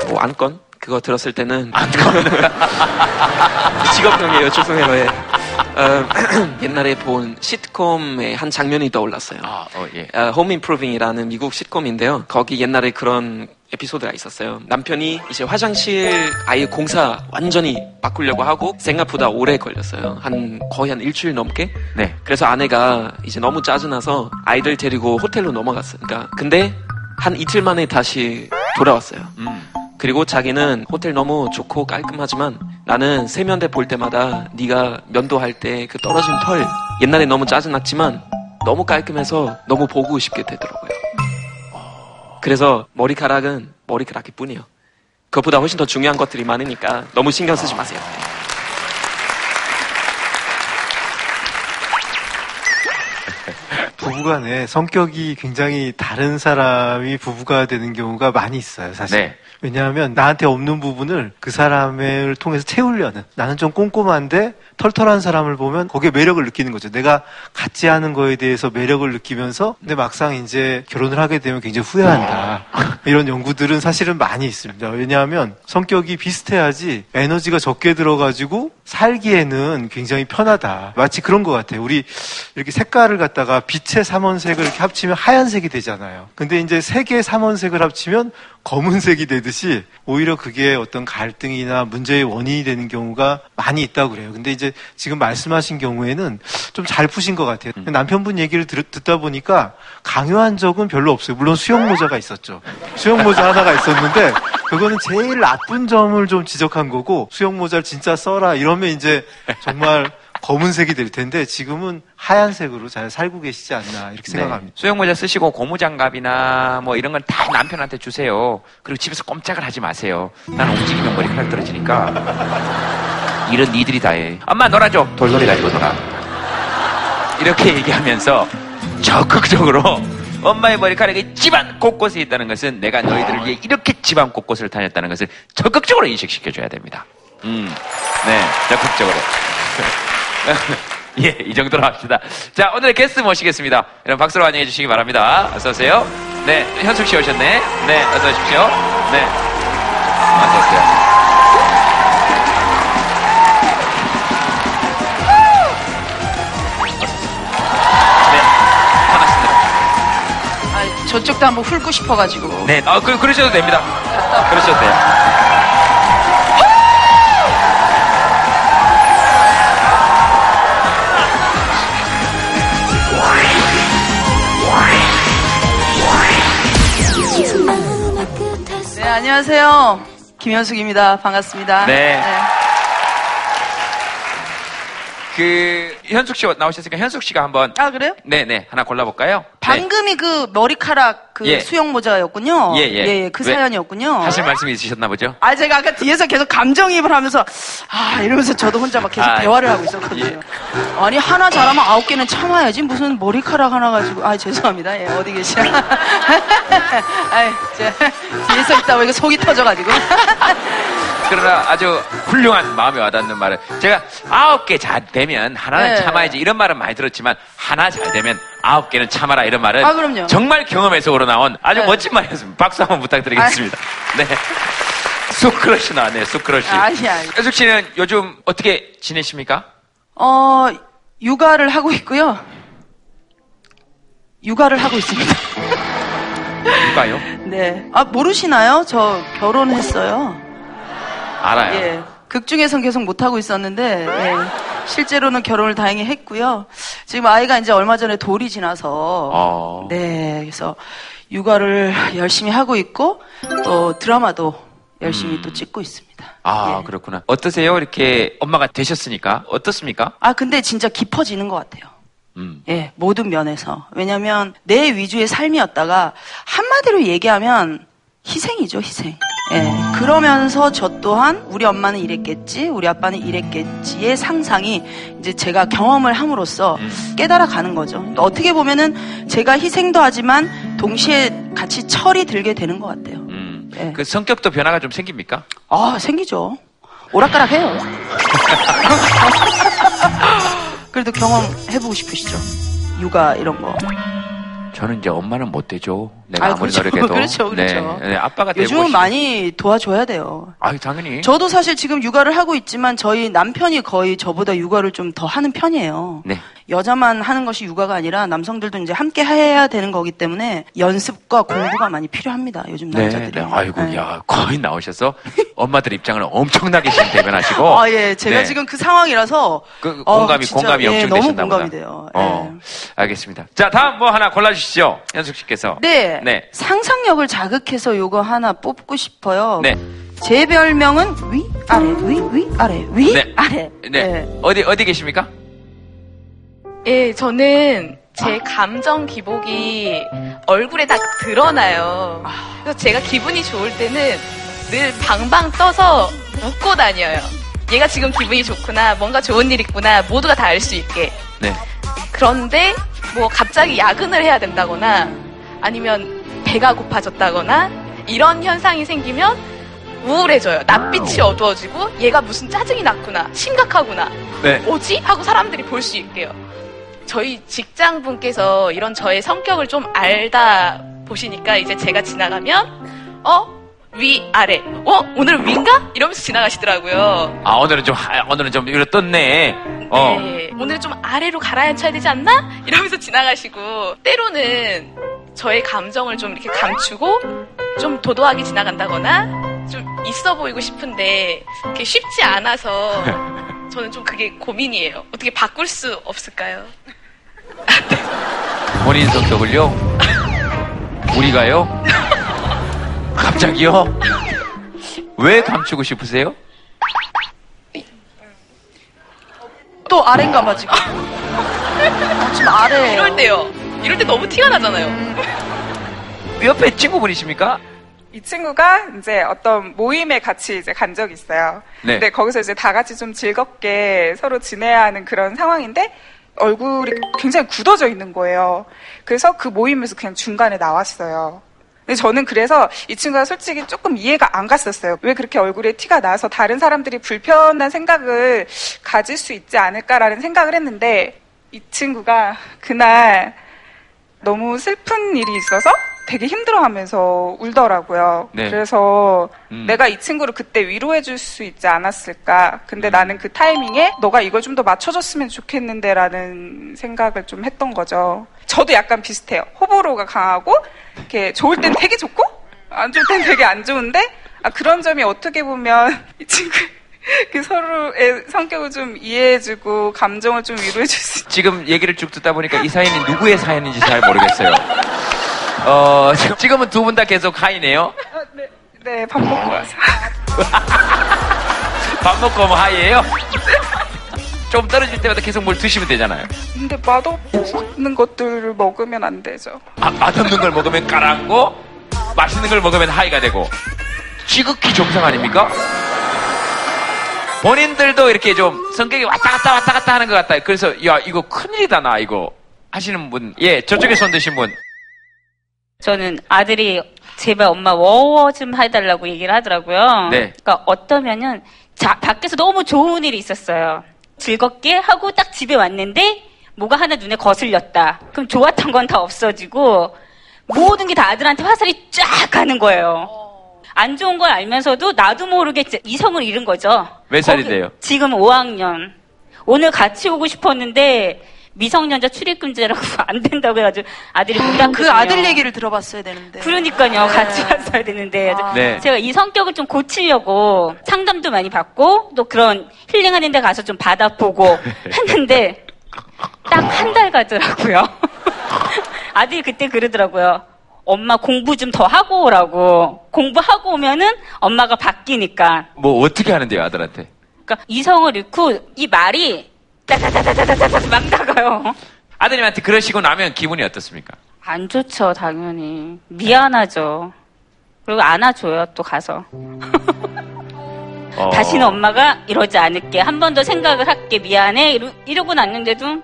뭐 안건 그거 들었을 때는 안건 직업병이에요 죄송해요 예. 어, 옛날에 본 시트콤의 한 장면이 떠올랐어요. 어, 예. 홈 임프로빙이라는 미국 시트콤인데요. 거기 옛날에 그런 에피소드가 있었어요. 남편이 이제 화장실 아예 공사 완전히 바꾸려고 하고 생각보다 오래 걸렸어요. 한 거의 한 일주일 넘게. 네. 그래서 아내가 이제 너무 짜증나서 아이들 데리고 호텔로 넘어갔어요. 그러니까 근데 한 이틀 만에 다시 돌아왔어요. 음. 그리고 자기는 호텔 너무 좋고 깔끔하지만 나는 세면대 볼 때마다 네가 면도할 때 그 떨어진 털 옛날에 너무 짜증났지만 너무 깔끔해서 너무 보고 싶게 되더라고요. 그래서 머리카락은 머리카락일 뿐이에요. 그것보다 훨씬 더 중요한 것들이 많으니까 너무 신경 쓰지 마세요. 부부간에 성격이 굉장히 다른 사람이 부부가 되는 경우가 많이 있어요, 사실. 네. 왜냐하면 나한테 없는 부분을 그 사람을 통해서 채우려는 나는 좀 꼼꼼한데 털털한 사람을 보면 거기에 매력을 느끼는 거죠. 내가 같지 않은 거에 대해서 매력을 느끼면서 근데 막상 이제 결혼을 하게 되면 굉장히 후회한다. 이런 연구들은 사실은 많이 있습니다. 왜냐하면 성격이 비슷해야지 에너지가 적게 들어가지고 살기에는 굉장히 편하다. 마치 그런 것 같아요. 우리 이렇게 색깔을 갖다가 빛의 삼원색을 이렇게 합치면 하얀색이 되잖아요. 근데 이제 세 개의 삼원색을 합치면 검은색이 되듯이 오히려 그게 어떤 갈등이나 문제의 원인이 되는 경우가 많이 있다고 그래요. 근데 이제 지금 말씀하신 경우에는 좀 잘 푸신 것 같아요. 남편분 얘기를 들, 듣다 보니까 강요한 적은 별로 없어요. 물론 수영 모자가 있었죠. 수영 모자 하나가 있었는데 그거는 제일 나쁜 점을 좀 지적한 거고 수영 모자를 진짜 써라 이러면 이제 정말 검은색이 될 텐데 지금은 하얀색으로 잘 살고 계시지 않나 이렇게 생각합니다. 수영모자 쓰시고 고무장갑이나 뭐 이런 건 다 남편한테 주세요. 그리고 집에서 꼼짝을 하지 마세요. 나는 움직이면 머리카락 떨어지니까. 이런 니들이 다 해. 엄마 놀아줘. 돌돌이 가지고 놀아. 이렇게 얘기하면서 적극적으로 엄마의 머리카락이 집안 곳곳에 있다는 것은 내가 너희들을 위해 이렇게 집안 곳곳을 다녔다는 것을 적극적으로 인식시켜줘야 됩니다. 음, 네, 적극적으로. 예, 이 정도로 합시다. 자, 오늘의 게스트 모시겠습니다. 여러분 박수로 환영해 주시기 바랍니다. 어서 오세요. 네, 현숙 씨 오셨네. 네, 어서 오십시오. 네. 어서 오세요. 아, 저쪽도 한번 훑고 싶어가지고. 네, 아, 그, 그러셔도 됩니다. 그러셔도 돼요. 안녕하세요. 김현숙입니다. 반갑습니다. 네. 그, 현숙 씨 나오셨으니까 현숙 씨가 한번. 아, 그래요? 네네, 하나 골라볼까요? 방금이 그 머리카락 그 예. 수영 모자였군요. 예, 예. 그 왜? 사연이었군요. 하실 말씀이 있으셨나 보죠? 아, 제가 아까 뒤에서 계속 감정이입을 하면서, 아, 이러면서 저도 혼자 막 계속 아, 대화를 하고 있었거든요. 아니, 하나 잘하면 아홉 개는 참아야지. 무슨 머리카락 하나 가지고. 아, 죄송합니다. 예, 어디 계시나. 제, 뒤에서 있다 보니까 속이 터져가지고. 그러나 아주 훌륭한 마음에 와닿는 말을 제가 아홉 개 잘 되면 하나는 네. 참아야지 이런 말은 많이 들었지만 하나 잘 되면 아홉 개는 참아라 이런 말은 아, 그럼요. 정말 경험에서 우러나온 아주 네. 멋진 말이었습니다. 박수 한번 부탁드리겠습니다. 네. 쑥크러쉬 나왔네요, 쑥크러쉬. 아니, 아니. 현숙 씨는 요즘 어떻게 지내십니까? 어, 육아를 하고 있고요. 육아를 하고 있습니다. 누가요? 네. 아, 모르시나요? 저 결혼했어요. 알아요. 예. 극 중에선 계속 못하고 있었는데, 예. 실제로는 결혼을 다행히 했고요. 지금 아이가 이제 얼마 전에 돌이 지나서, 어. 네. 그래서 육아를 열심히 하고 있고, 또 드라마도 열심히 음. 또 찍고 있습니다. 아, 그렇구나. 어떠세요? 이렇게 엄마가 되셨으니까. 어떻습니까? 아, 근데 진짜 깊어지는 것 같아요. 음. 예, 모든 면에서. 왜냐면 내 위주의 삶이었다가 한마디로 얘기하면 희생이죠, 희생. 예, 그러면서 저 또한 우리 엄마는 이랬겠지, 우리 아빠는 이랬겠지의 상상이 이제 제가 경험을 함으로써 깨달아 가는 거죠. 그러니까 어떻게 보면은 제가 희생도 하지만 동시에 같이 철이 들게 되는 것 같아요. 예. 그 성격도 변화가 좀 생깁니까? 아, 생기죠. 오락가락 해요. 그래도 경험해보고 싶으시죠? 육아 이런 거. 저는 이제 엄마는 못 되죠. 내가 아, 아무리 그렇죠. 노력해도. 그렇죠, 그렇죠. 네, 네, 아빠가 되고 요즘은 싶... 많이 도와줘야 돼요. 아유, 당연히. 저도 사실 지금 육아를 하고 있지만 저희 남편이 거의 저보다 육아를 좀 더 하는 편이에요. 네. 여자만 하는 것이 육아가 아니라 남성들도 이제 함께 해야 되는 거기 때문에 연습과 공부가 많이 필요합니다. 요즘 네, 남자들이. 네. 아이고, 네. 야, 거의 나오셔서 엄마들 입장을 엄청나게 지금 대변하시고. 아, 예. 제가 네. 지금 그 상황이라서. 그 어, 공감이, 진짜, 공감이 예, 역중 너무 되셨나 보다. 공감이 돼요. 예. 어, 알겠습니다. 자, 다음 뭐 하나 골라주시죠. 현숙 씨께서. 네. 네. 상상력을 자극해서 요거 하나 뽑고 싶어요. 네. 제 별명은 위, 아래, 위, 위, 아래, 위, 네. 아래. 네. 어디, 어디 계십니까? 예, 저는 제 감정 기복이 얼굴에 다 드러나요. 그래서 제가 기분이 좋을 때는 늘 방방 떠서 웃고 다녀요. 얘가 지금 기분이 좋구나, 뭔가 좋은 일 있구나, 모두가 다 알 수 있게. 네. 그런데 뭐 갑자기 야근을 해야 된다거나 아니면 배가 고파졌다거나 이런 현상이 생기면 우울해져요. 낯빛이 어두워지고 얘가 무슨 짜증이 났구나, 심각하구나. 네. 뭐지? 하고 사람들이 볼 수 있게요. 저희 직장 분께서 이런 저의 성격을 좀 알다 보시니까 이제 제가 지나가면 어? 위, 아래. 어? 오늘 위인가? 이러면서 지나가시더라고요. 아, 오늘은 좀, 하- 오늘은 좀, 이거 떴네. 어. 네. 오늘 좀 아래로 가라앉혀야 되지 않나? 이러면서 지나가시고 때로는 저의 감정을 좀 이렇게 감추고 좀 도도하게 지나간다거나 좀 있어 보이고 싶은데 그게 쉽지 않아서 저는 좀 그게 고민이에요. 어떻게 바꿀 수 없을까요? 본인 성격을요? 우리가요? 갑자기요? 왜 감추고 싶으세요? 또 아래인가 봐 지금. 지금 아래. 이럴 때요. 이럴 때 너무 티가 나잖아요. 옆에 친구분이십니까? 이 친구가 이제 어떤 모임에 같이 이제 간 적이 있어요. 네. 근데 거기서 이제 다 같이 좀 즐겁게 서로 지내야 하는 그런 상황인데 얼굴이 굉장히 굳어져 있는 거예요. 그래서 그 모임에서 그냥 중간에 나왔어요. 근데 저는 그래서 이 친구가 솔직히 조금 이해가 안 갔었어요. 왜 그렇게 얼굴에 티가 나서 다른 사람들이 불편한 생각을 가질 수 있지 않을까라는 생각을 했는데 이 친구가 그날 너무 슬픈 일이 있어서 되게 힘들어하면서 울더라고요. 네. 그래서 음. 내가 이 친구를 그때 위로해줄 수 있지 않았을까. 근데 나는 그 타이밍에 너가 이걸 좀 더 맞춰줬으면 좋겠는데라는 생각을 좀 했던 거죠. 저도 약간 비슷해요. 호불호가 강하고 이렇게 좋을 땐 되게 좋고 안 좋을 땐 되게 안 좋은데 아, 그런 점이 어떻게 보면 이 친구 그 서로의 성격을 좀 이해해주고 감정을 좀 위로해줄 수 있 지금 얘기를 쭉 듣다 보니까 이 사연이 누구의 사연인지 잘 모르겠어요. 어, 지금- 지금은 두 분 다 계속 하이네요. 네, 밥 먹고 와서. 밥 먹고 오면 하이예요? 좀 떨어질 때마다 계속 뭘 드시면 되잖아요. 근데 맛없는 것들을 먹으면 안 되죠. 아, 맛없는 걸 먹으면 가라앉고 맛있는 걸 먹으면 하이가 되고 지극히 정상 아닙니까? 본인들도 이렇게 좀 성격이 왔다 갔다 왔다 갔다 하는 것 같다. 그래서 야 이거 큰일이다 나 이거 하시는 분, 예 저쪽에 손 드신 분, 저는 아들이 제발 엄마 워워 좀 해달라고 얘기를 하더라고요. 네. 그러니까 어떠면은 자, 밖에서 너무 좋은 일이 있었어요. 즐겁게 하고 딱 집에 왔는데 뭐가 하나 눈에 거슬렸다. 그럼 좋았던 건 다 없어지고 모든 게 다 아들한테 화살이 쫙 가는 거예요. 안 좋은 걸 알면서도 나도 모르게 이성을 잃은 거죠. 몇 살인데요? 지금 5학년. 오늘 같이 오고 싶었는데 미성년자 출입금지라고 안 된다고 해가지고 아들이 못 왔거든요. 그 아들 얘기를 들어봤어야 되는데. 그러니까요. 네. 같이 왔어야 되는데. 네. 제가 이 성격을 좀 고치려고 상담도 많이 받고 또 그런 힐링하는 데 가서 좀 받아보고 했는데 딱 한 달 가더라고요. 아들이 그때 그러더라고요. 엄마 공부 좀 더 하고 오라고. 공부하고 오면은 엄마가 바뀌니까. 뭐 어떻게 하는데요 아들한테? 그러니까 이성을 잃고 이 말이 따다다다다다다 막 나가요. 아드님한테 그러시고 나면 기분이 어떻습니까? 안 좋죠, 당연히. 미안하죠. 그리고 안아줘요, 또 가서. 어. 다시는 엄마가 이러지 않을게. 한 번 더 생각을 할게. 미안해. 이러, 이러고 났는데도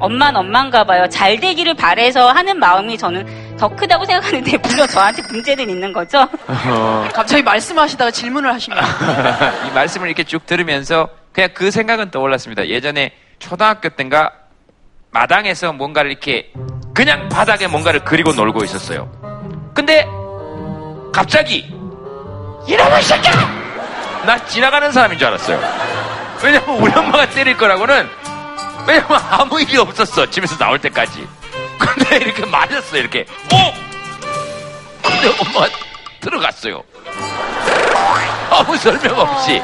엄마는 엄마인가 봐요. 잘 되기를 바래서 하는 마음이 저는 더 크다고 생각하는데 물론 저한테 문제는 있는 거죠. 갑자기 말씀하시다가 질문을 하십니다. 이 말씀을 이렇게 쭉 들으면서 그냥 그 생각은 떠올랐습니다. 예전에 초등학교 때인가 마당에서 뭔가를 이렇게 그냥 바닥에 뭔가를 그리고 놀고 있었어요. 근데 갑자기 이놈의 새끼야! 나 지나가는 사람인 줄 알았어요. 왜냐면 우리 엄마가 때릴 거라고는 왜냐면 아무 일이 없었어. 집에서 나올 때까지. 근데 이렇게 맞았어. 이렇게. 어? 근데 엄마가 들어갔어요. 아무 설명 없이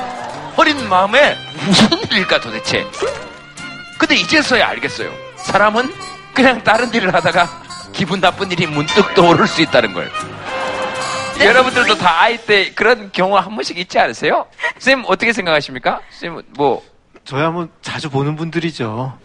어린 마음에 무슨 일일까 도대체. 근데 이제서야 알겠어요. 사람은 그냥 다른 일을 하다가 기분 나쁜 일이 문득 떠오를 수 있다는 걸. 여러분들도 다 아이 때 그런 경우 한 번씩 있지 않으세요? 쌤 어떻게 생각하십니까? 쌤 뭐. 저야 뭐 자주 보는 분들이죠.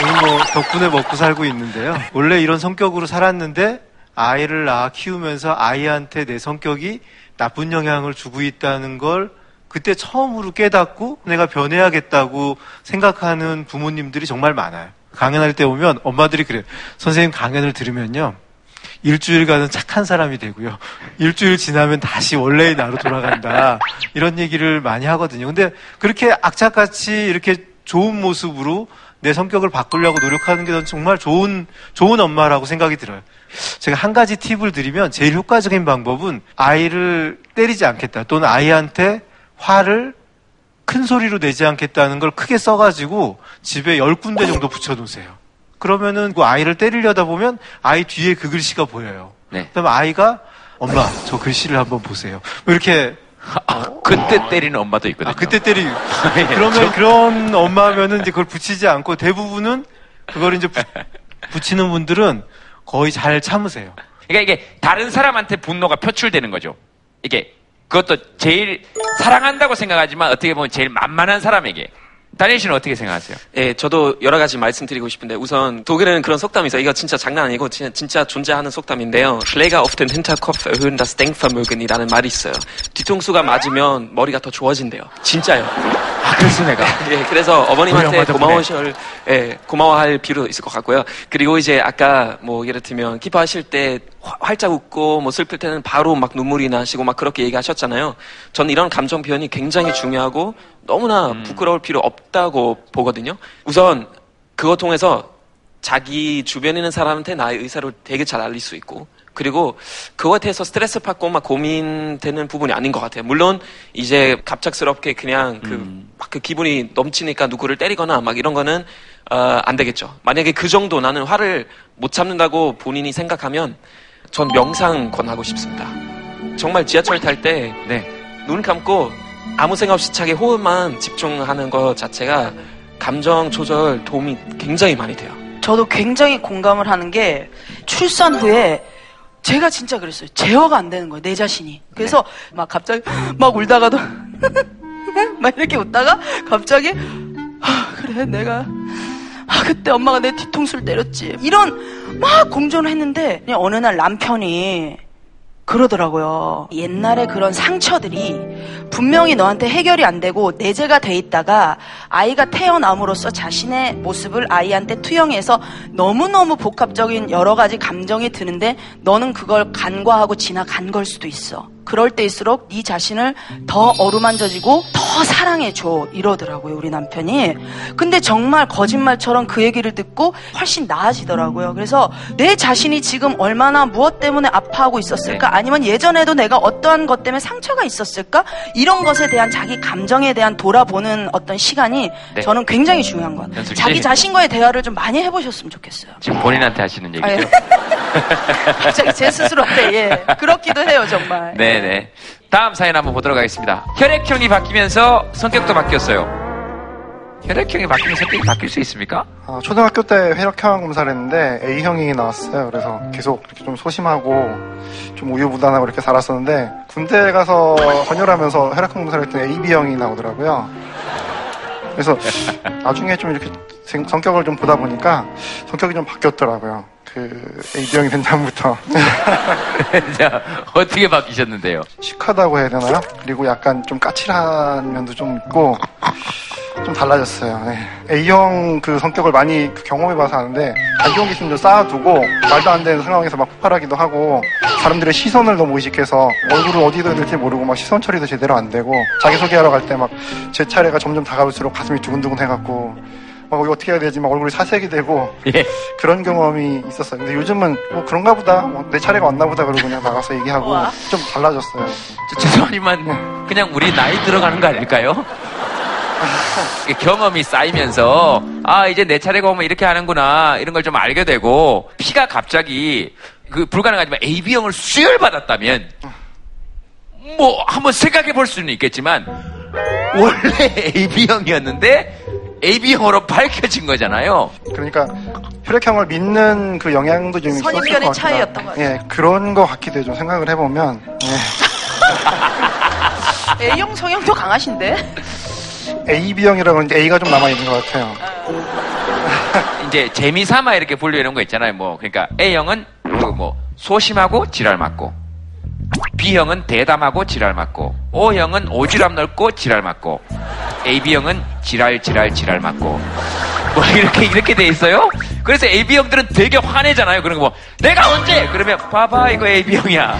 저는 뭐 덕분에 먹고 살고 있는데요. 원래 이런 성격으로 살았는데 아이를 낳아 키우면서 아이한테 내 성격이 나쁜 영향을 주고 있다는 걸 그때 처음으로 깨닫고 내가 변해야겠다고 생각하는 부모님들이 정말 많아요. 강연할 때 오면 엄마들이 그래요. 선생님 강연을 들으면요. 일주일간은 착한 사람이 되고요. 일주일 지나면 다시 원래의 나로 돌아간다. 이런 얘기를 많이 하거든요. 근데 그렇게 악착같이 이렇게 좋은 모습으로 내 성격을 바꾸려고 노력하는 게 정말 좋은, 좋은 엄마라고 생각이 들어요. 제가 한 가지 팁을 드리면 제일 효과적인 방법은 아이를 때리지 않겠다. 또는 아이한테 화를 큰 소리로 내지 않겠다는 걸 크게 써가지고 집에 열 군데 정도 붙여놓으세요. 그러면은 그 아이를 때리려다 보면 아이 뒤에 그 글씨가 보여요. 네. 그다음에 아이가 엄마 저 글씨를 한번 보세요. 뭐 이렇게 그때 때리는 엄마도 있거든요. 아, 그때 때리. 예, 그러면 저- 그런 엄마면은 이제 그걸 붙이지 않고 대부분은 그걸 이제 부- 붙이는 분들은 거의 잘 참으세요. 그러니까 이게 다른 사람한테 분노가 표출되는 거죠. 이게 그것도 제일 사랑한다고 생각하지만 어떻게 보면 제일 만만한 사람에게. 다니엘 씨는 어떻게 생각하세요? 예, 저도 여러 가지 말씀드리고 싶은데 우선 독일에는 그런 속담이 있어요. 이거 진짜 장난 아니고 진짜, 진짜 존재하는 속담인데요. Schläger auf den Hinterkopf erhöhen das Denkvermögen이라는 말이 있어요. 뒤통수가 맞으면 머리가 더 좋아진대요. 진짜요. 아, 그래서 내가. 예, 그래서 어머님한테. 고마워할, 예, 고마워할 필요도 있을 것 같고요. 그리고 이제 아까 뭐 예를 들면 기뻐하실 때 화- 활짝 웃고 뭐 슬플 때는 바로 막 눈물이 나시고 막 그렇게 얘기하셨잖아요. 저는 이런 감정 표현이 굉장히 중요하고 너무나 음. 부끄러울 필요 없다고 보거든요. 우선 그거 통해서 자기 주변에 있는 사람한테 나의 의사를 되게 잘 알릴 수 있고 그리고 그거에 대해서 스트레스 받고 막 고민되는 부분이 아닌 것 같아요. 물론 이제 갑작스럽게 그냥 그, 막그 기분이 넘치니까 누구를 때리거나 막 이런 거는 어, 안 되겠죠. 만약에 그 정도 나는 화를 못 참는다고 본인이 생각하면 전 명상 권하고 싶습니다. 정말 지하철 탈때눈 감고 아무 생각 없이 차게 호흡만 집중하는 것 자체가 감정 조절 도움이 굉장히 많이 돼요. 저도 굉장히 공감을 하는 게 출산 후에 제가 진짜 그랬어요. 제어가 안 되는 거예요. 내 자신이. 그래서 막 갑자기 막 울다가도 막 이렇게 웃다가 갑자기 아, 그래 내가 아 그때 엄마가 내 뒤통수를 때렸지. 이런 막 공존을 했는데 어느 날 남편이 그러더라고요. 옛날에 그런 상처들이 분명히 너한테 해결이 안 되고 내재가 돼 있다가 아이가 태어남으로써 자신의 모습을 아이한테 투영해서 너무너무 복합적인 여러 가지 감정이 드는데 너는 그걸 간과하고 지나간 걸 수도 있어. 그럴 때일수록 네 자신을 더 어루만져지고 더 사랑해줘 이러더라고요 우리 남편이. 근데 정말 거짓말처럼 그 얘기를 듣고 훨씬 나아지더라고요. 그래서 내 자신이 지금 얼마나 무엇 때문에 아파하고 있었을까? 아니면 예전에도 내가 어떠한 것 때문에 상처가 있었을까? 이런 것에 대한 자기 감정에 대한 돌아보는 어떤 시간이 네. 저는 굉장히 중요한 것 같아요. 자기 자신과의 대화를 좀 많이 해보셨으면 좋겠어요. 지금 본인한테 하시는 얘기죠? 아니, 갑자기 제 스스로한테 예. 그렇기도 해요 정말. 네 네. 다음 사연 한번 보도록 하겠습니다. 혈액형이 바뀌면서 성격도 바뀌었어요. 혈액형이 바뀌면 성격이 바뀔 수 있습니까? 아, 초등학교 때 혈액형 검사를 했는데 A형이 나왔어요. 그래서 계속 이렇게 좀 소심하고 좀 우유부단하고 이렇게 살았었는데 군대 가서 헌혈하면서 혈액형 검사를 했더니 AB형이 나오더라고요. 그래서 나중에 좀 이렇게 생- 성격을 좀 보다 보니까 성격이 좀 바뀌었더라고요. 그 AB형이 된 다음부터 자, 어떻게 바뀌셨는데요? 시크하다고 해야 되나요? 그리고 약간 좀 까칠한 면도 좀 있고 좀 달라졌어요. 네. A형 그 성격을 많이 그 경험해봐서 아는데 자기용 기준도 쌓아두고 말도 안 되는 상황에서 막 폭발하기도 하고 사람들의 시선을 너무 의식해서 얼굴을 어디다 될지 모르고 막 시선 처리도 제대로 안 되고 자기소개하러 갈 때 막 제 차례가 점점 다가올수록 가슴이 두근두근 해갖고 막 이거 어떻게 해야 되지 막 얼굴이 사색이 되고 예. 그런 경험이 있었어요. 근데 요즘은 뭐 그런가 보다 뭐 내 차례가 왔나 보다 그러고 그냥 나가서 얘기하고 좀 달라졌어요. 저, 죄송하지만 그냥 우리 나이 들어가는 거 아닐까요? 이게 경험이 쌓이면서 아 이제 내 차례가 오면 이렇게 하는구나 이런 걸 좀 알게 되고 피가 갑자기 그 불가능하지만 AB형을 수혈 받았다면 뭐 한번 생각해 볼 수는 있겠지만 원래 AB형이었는데 AB형으로 밝혀진 거잖아요. 그러니까 혈액형을 믿는 그 영향도 좀 있었을 선입견의 것 같다. 차이였던 것 같아요. 예, 그런 것 같기도 해요. 좀 생각을 해보면 예. A형 성향도 강하신데 AB형이라고 하는데 A가 좀 남아 있는 것 같아요. 이제 재미삼아 이렇게 분류해놓은 거 있잖아요. 뭐 그러니까 A형은 그 뭐 소심하고 지랄 맞고 B형은 대담하고 지랄 맞고 O형은 오지랖 넓고 지랄 맞고 AB형은 지랄 지랄 지랄 맞고 뭐 이렇게 이렇게 돼 있어요. 그래서 AB형들은 되게 화내잖아요. 그런 거 뭐 내가 언제 그러면 봐봐 이거 AB형이야.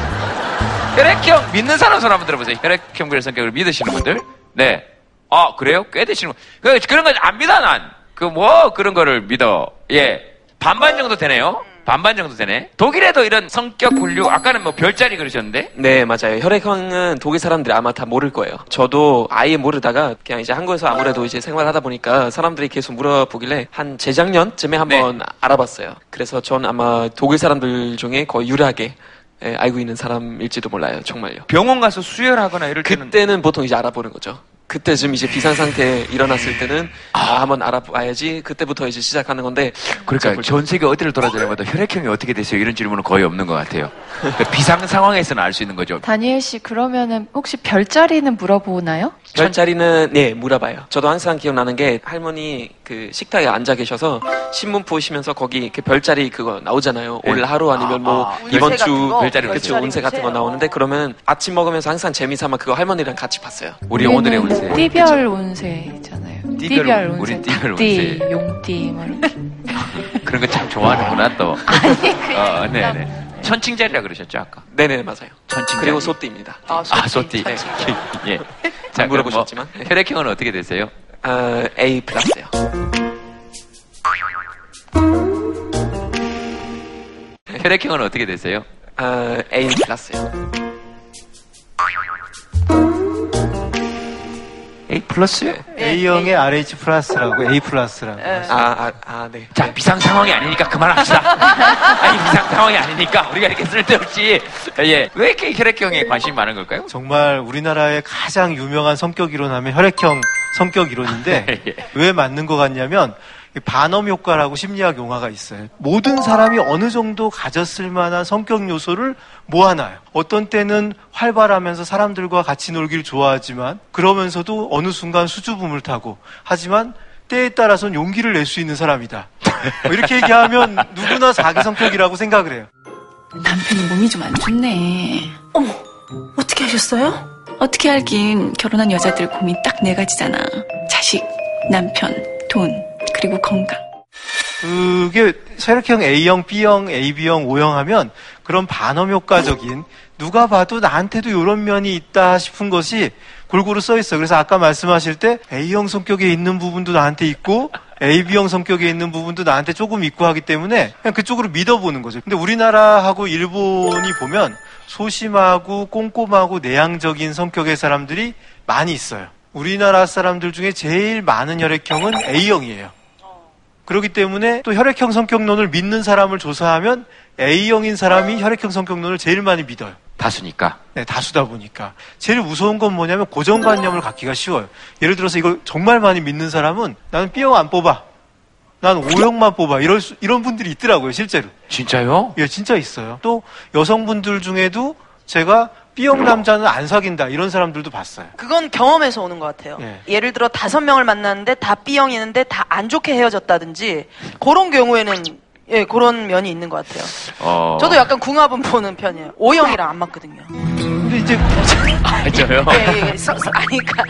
혈액형 믿는 사람 손 한번 들어보세요. 혈액형별 성격을 믿으시는 분들. 네. 아 그래요? 꽤 되시는 분. 그, 그런 건 안 믿어 난. 그 뭐 그런 거를 믿어. 예. 반반 정도 되네요. 반반 정도 되네. 독일에도 이런 성격 분류, 아까는 뭐 별자리 그러셨는데? 네, 맞아요. 혈액형은 독일 사람들이 아마 다 모를 거예요. 저도 아예 모르다가 그냥 이제 한국에서 아무래도 이제 생활하다 보니까 사람들이 계속 물어보길래 한 재작년쯤에 한번 네. 알아봤어요. 그래서 전 아마 독일 사람들 중에 거의 유일하게 예, 알고 있는 사람일지도 몰라요. 정말요. 병원 가서 수혈하거나 이럴 때는 그때는 보통 이제 알아보는 거죠. 그때쯤 이제 비상 상태 일어났을 때는 아, 한번 알아봐야지. 그때부터 이제 시작하는 건데. 그러니까 전 세계 어디를 돌아다녀봐도 혈액형이 어떻게 되세요? 이런 질문은 거의 없는 것 같아요. 그러니까 비상 상황에서는 알 수 있는 거죠. 다니엘 씨 그러면은 혹시 별자리는 물어보나요? 별자리는 네 물어봐요. 저도 항상 기억나는 게 할머니 그 식탁에 앉아 계셔서 신문 보시면서 거기 이렇게 별자리 그거 나오잖아요. 네. 오늘 하루 아니면 뭐 아, 이번 운세 같은 주 거? 별자리 그쵸 별자리 운세 같은 거 운세? 나오는데 그러면 아침 먹으면서 항상 재미삼아 그거 할머니랑 같이 봤어요. 우리 오늘의 운세. 띠별 운세잖아요. 띠별 띠별 운- 운세. 우리 띠별 띠, 운세. 용띠 뭐 이렇게. 그런 거 참 좋아하는구나 또. 어, 네네. 천칭자리라 그러셨죠 아까. 네네 맞아요. 천칭자리. 그리고 소띠입니다. 아, 소띠. 네. 예. 안 물어보셨지만. 그럼 뭐 혈액형은 어떻게 되세요? 아, A 플러스요. 혈액형은 어떻게 되세요? 아, A 플러스요. A 플러스요? A형의 RH 플러스라고 A 플러스라고. 아, 아, 아, 네. 자, 비상 상황이 아니니까 그만합시다. 아니, 비상 상황이 아니니까 우리가 이렇게 쓸데없이. 예. 왜 이렇게 혈액형에 관심이 많은 걸까요? 정말 우리나라의 가장 유명한 성격 이론 하면 혈액형 성격 이론인데 예. 왜 맞는 것 같냐면 이 반엄 효과라고 심리학 용어가 있어요. 모든 사람이 어느 정도 가졌을 만한 성격 요소를 모아놔요. 어떤 때는 활발하면서 사람들과 같이 놀기를 좋아하지만 그러면서도 어느 순간 수줍음을 타고 하지만 때에 따라서는 용기를 낼 수 있는 사람이다. 뭐 이렇게 얘기하면 누구나 자기 성격이라고 생각을 해요. 남편이 몸이 좀 안 좋네. 어머, 어떻게 하셨어요? 어떻게 알긴 결혼한 여자들 고민 딱 네 가지잖아. 자식, 남편, 돈, 그리고 건강. 그게 혈액형 A형, B형, AB형, O형 하면 그런 반엄 효과적인 누가 봐도 나한테도 이런 면이 있다 싶은 것이 골고루 써 있어요. 그래서 아까 말씀하실 때 A형 성격에 있는 부분도 나한테 있고 AB형 성격에 있는 부분도 나한테 조금 있고 하기 때문에 그냥 그쪽으로 믿어보는 거죠. 근데 우리나라하고 일본이 보면 소심하고 꼼꼼하고 내향적인 성격의 사람들이 많이 있어요. 우리나라 사람들 중에 제일 많은 혈액형은 A형이에요. 그렇기 때문에 또 혈액형 성격론을 믿는 사람을 조사하면 A형인 사람이 혈액형 성격론을 제일 많이 믿어요. 다수니까. 네, 다수다 보니까. 제일 무서운 건 뭐냐면 고정관념을 갖기가 쉬워요. 예를 들어서 이걸 정말 많이 믿는 사람은 나는 B형 안 뽑아. 난 O형만 뽑아. 이럴 수- 이런 분들이 있더라고요, 실제로. 진짜요? 예, 진짜 있어요. 또 여성분들 중에도 제가 B형 남자는 안 사귄다. 이런 사람들도 봤어요. 그건 경험에서 오는 것 같아요. 예. 예를 들어 다섯 명을 만났는데 다 B형이는데 다 안 좋게 헤어졌다든지 그런 경우에는 예 그런 면이 있는 것 같아요. 어. 저도 약간 궁합은 보는 편이에요. O형이랑 안 맞거든요. 근데 이제 아, 저요? 예, 예, 서- 서- 아니, 그러니까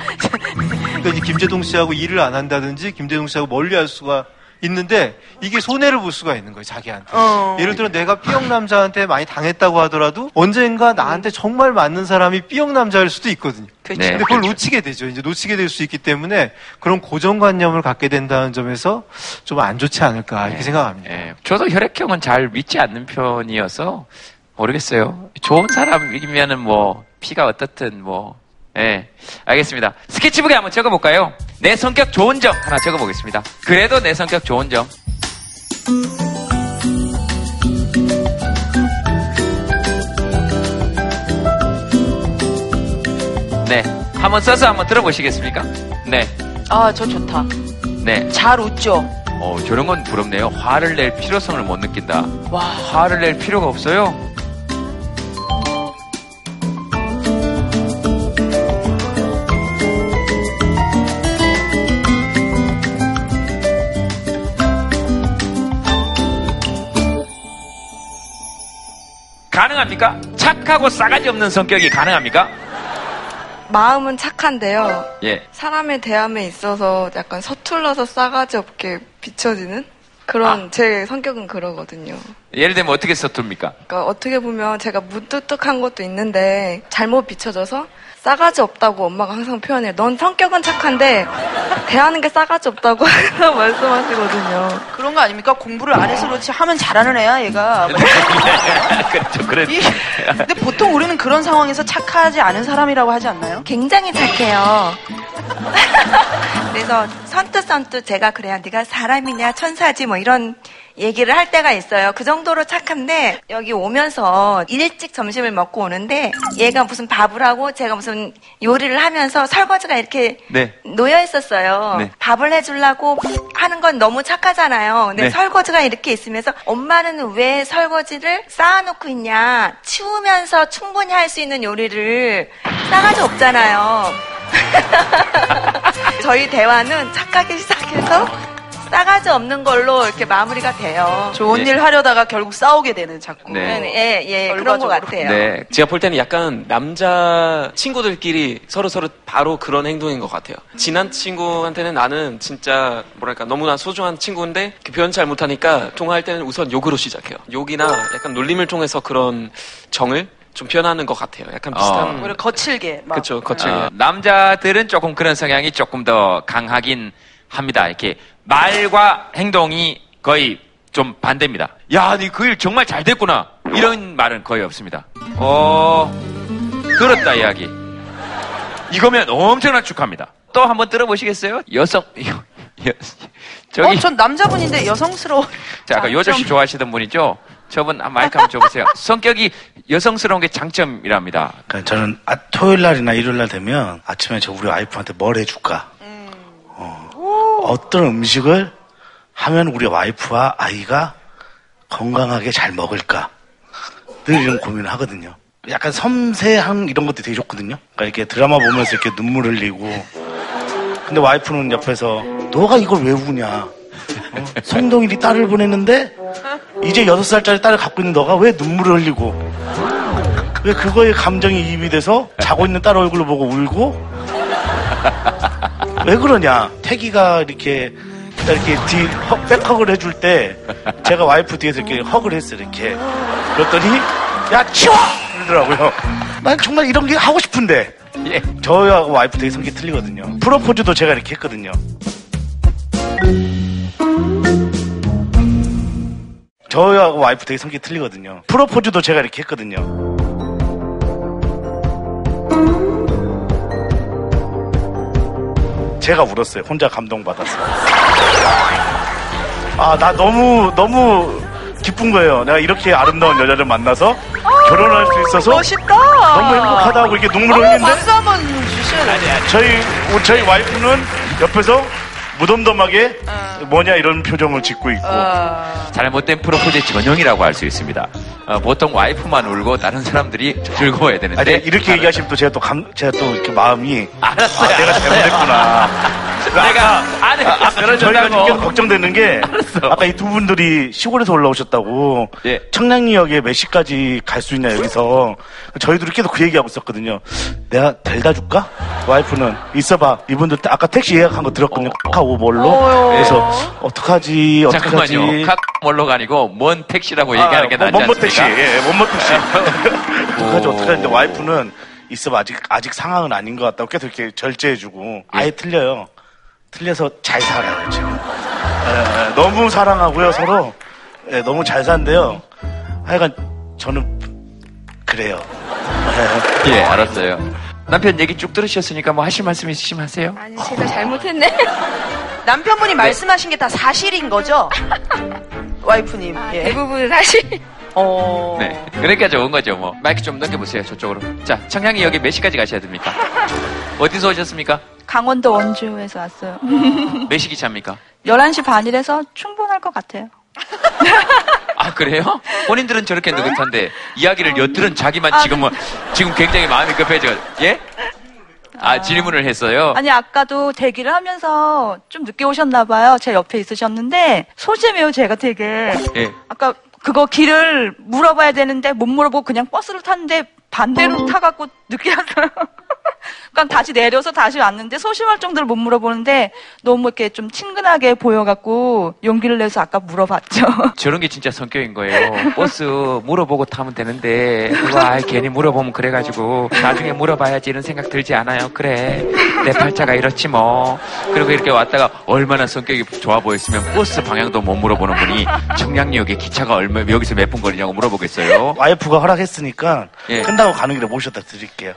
그러니까 이제 김재동 씨하고 일을 안 한다든지 김재동 씨하고 멀리 할 수가 있는데 이게 손해를 볼 수가 있는 거예요 자기한테. 어. 예를 들어 내가 B형 남자한테 많이 당했다고 하더라도 언젠가 나한테 정말 맞는 사람이 B형 남자일 수도 있거든요. 그렇죠. 네, 근데 그걸 그렇죠. 놓치게 되죠. 이제 놓치게 될 수 있기 때문에 그런 고정관념을 갖게 된다는 점에서 좀 안 좋지 않을까 이렇게 생각합니다. 예. 저도 혈액형은 잘 믿지 않는 편이어서 모르겠어요. 좋은 사람이면은 뭐 피가 어떻든 뭐 예. 알겠습니다. 스케치북에 한번 적어볼까요? 내 성격 좋은 점 하나 적어보겠습니다. 그래도 내 성격 좋은 점. 네. 한번 써서 한번 들어보시겠습니까? 네. 아 저 좋다. 네. 잘 웃죠. 어, 저런 건 부럽네요. 화를 낼 필요성을 못 느낀다. 와. 화를 낼 필요가 없어요? 가능합니까? 착하고 싸가지 없는 성격이 가능합니까? 마음은 착한데요. 예. 사람의 대함에 있어서 약간 서툴러서 싸가지 없게 비춰지는 그런 제 성격은 그러거든요. 예를 들면 어떻게 서툴입니까? 그러니까 어떻게 보면 제가 무뚝뚝한 것도 있는데 잘못 비춰져서 싸가지 없다고 엄마가 항상 표현해요. 넌 성격은 착한데 대하는 게 싸가지 없다고 항상 말씀하시거든요. 그런 거 아닙니까? 공부를 안 해서 그렇지 하면 잘하는 애야 얘가. 그렇죠. 그래. 근데 보통 우리는 그런 상황에서 착하지 않은 사람이라고 하지 않나요? 굉장히 착해요. 그래서 선뜻선뜻 제가 그래야 네가 사람이냐 천사지 뭐 이런 얘기를 할 때가 있어요. 그 정도로 착한데 여기 오면서 일찍 점심을 먹고 오는데 얘가 무슨 밥을 하고 제가 무슨 요리를 하면서 설거지가 이렇게 네. 놓여 있었어요. 네. 밥을 해주려고 하는 건 너무 착하잖아요. 근데 네. 설거지가 이렇게 있으면서 엄마는 왜 설거지를 쌓아놓고 있냐. 치우면서 충분히 할 수 있는 요리를 싸가지 없잖아요. 저희 대화는 착하게 시작해서 싸가지 없는 걸로 이렇게 마무리가 돼요. 좋은 일 하려다가 결국 싸우게 되는 자꾸. 네. 예, 예, 그런 것 같아요. 네. 제가 볼 때는 약간 남자 친구들끼리 서로 서로 바로 그런 행동인 것 같아요. 친한 친구한테는 나는 진짜 뭐랄까 너무나 소중한 친구인데 그 표현 잘 못하니까 통화할 때는 우선 욕으로 시작해요. 욕이나 약간 놀림을 통해서 그런 정을 좀 표현하는 것 같아요. 약간 비슷한. 오히려 거칠게. 막. 그렇죠, 거칠게. 어, 남자들은 조금 그런 성향이 조금 더 강하긴 합니다. 이렇게 말과 행동이 거의 좀 반대입니다. 야, 니그일 정말 잘 됐구나. 이런 말은 거의 없습니다. 어, 들었다 이야기. 이거면 엄청난 축하합니다. 또 한번 들어보시겠어요? 여성, 여, 여, 저기, 어, 전 남자분인데 여성스러워. 자, 아까 요저씨 좋아하시던 분이죠? 저분 한 마이크 한번 줘보세요. 성격이 여성스러운 게 장점이랍니다. 그러니까 저는 아, 토요일 날이나 일요일 날 되면 아침에 저 우리 와이프한테 뭘 해줄까? 어, 떤 음식을 하면 우리 와이프와 아이가 건강하게 잘 먹을까? 늘 이런 고민을 하거든요. 약간 섬세한 이런 것도 되게 좋거든요. 그러니까 이렇게 드라마 보면서 이렇게 눈물 흘리고. 근데 와이프는 옆에서 너가 이걸 왜 우냐? 어? 송동일이 딸을 보냈는데 이제 여섯 살짜리 딸을 갖고 있는 너가 왜 눈물을 흘리고 왜 그거에 감정이 이입이 돼서 자고 있는 딸 얼굴을 보고 울고 왜 그러냐? 태기가 이렇게 이렇게 뒤 헉, 백허그를 해줄 때 제가 와이프 뒤에서 이렇게 허그를 했어요 이렇게. 그랬더니 야 치워! 이러더라고요. 난 정말 이런 게 하고 싶은데. 저하고 와이프 되게 성격이 틀리거든요. 프로포즈도 제가 이렇게 했거든요. 저하고 와이프 되게 성격이 틀리거든요. 프로포즈도 제가 이렇게 했거든요 제가 울었어요. 혼자 감동받았어요. 아, 나 너무, 너무 기쁜 거예요. 내가 이렇게 아름다운 여자를 만나서 결혼할 수 있어서 멋있다. 너무 행복하다고 이렇게 눈물 어머, 흘리는데 박수 한번 주셔야 돼요. 저희, 저희 와이프는 옆에서 무덤덤하게 뭐냐 이런 표정을 짓고 있고 잘못된 프로포즈의 전형이라고 할 수 있습니다. 어, 보통 와이프만 울고 다른 사람들이 즐거워야 되는데. 아니, 이렇게 얘기하시면 또 제가 또 감, 제가 또 이렇게 마음이 알았어요. 아, 내가 알았어요. 잘못했구나. 내가 아내 아, 아까 저희가. 좀 걱정되는 게 아까 이 두 분들이 시골에서 올라오셨다고 예. 청량리역에 몇 시까지 갈 수 있냐 여기서 저희들이 계속 그 얘기하고 있었거든요. 내가 델다 줄까? 와이프는 있어봐. 이분들 아까 택시 예약한 거 들었거든요. 카카오몰로. 어요. 그래서 어떡하지? 어떡하지? 잠깐만요. 카몰로가 아니고 먼 택시라고 얘기하는 게 아, 낫지 먼 않습니까? 택시. 예, 먼 택시. 어떡하지? 어떡하지? 근데 와이프는 있어봐. 아직 아직 상황은 아닌 것 같다고 계속 이렇게 절제해주고 아예 틀려요. 틀려서 잘 살아요 지금. 예, 예, 너무 사랑하고요 서로. 예, 너무 잘 산대요. 하여간 저는 그래요. 예, 알았어요. 남편 얘기 쭉 들으셨으니까 뭐 하실 말씀 있으시면 하세요. 아니, 제가 잘못했네. 남편분이 말씀하신 게 다 사실인 거죠? 와이프님. 예. 대부분 사실. 어. 네. 그러니까 좋은 거죠, 뭐. 마이크 좀 넘겨보세요, 저쪽으로. 자, 청량이 여기 몇 시까지 가셔야 됩니까? 어디서 오셨습니까? 강원도 원주에서 왔어요. 몇 시 기차입니까? 11시 반이라서 충분할 것 같아요. 아, 그래요? 본인들은 저렇게 느긋한데, 이야기를 엿들은 자기만 지금은, 지금 굉장히 마음이 급해져. 예? 아, 질문을 했어요? 아니, 아까도 대기를 하면서 좀 늦게 오셨나봐요. 제 옆에 있으셨는데, 소심해요, 제가 되게. 예. 아까 그거 길을 물어봐야 되는데 못 물어보고 그냥 버스를 탔는데 반대로 타갖고 늦게 왔어요. 그러니까 다시 내려서 다시 왔는데 소심할 정도로 못 물어보는데 너무 이렇게 좀 친근하게 보여갖고 용기를 내서 아까 물어봤죠. 저런 게 진짜 성격인 거예요. 버스 물어보고 타면 되는데 아 괜히 물어보면 그래가지고 나중에 물어봐야지 이런 생각 들지 않아요. 그래 내 팔자가 이렇지 뭐. 그리고 이렇게 왔다가 얼마나 성격이 좋아 보였으면 버스 방향도 못 물어보는 분이 청량역에 기차가 얼마 여기서 몇 분 거리냐고 물어보겠어요. 와이프가 허락했으니까 예. 끝나고 가는 길에 모셔다 드릴게요.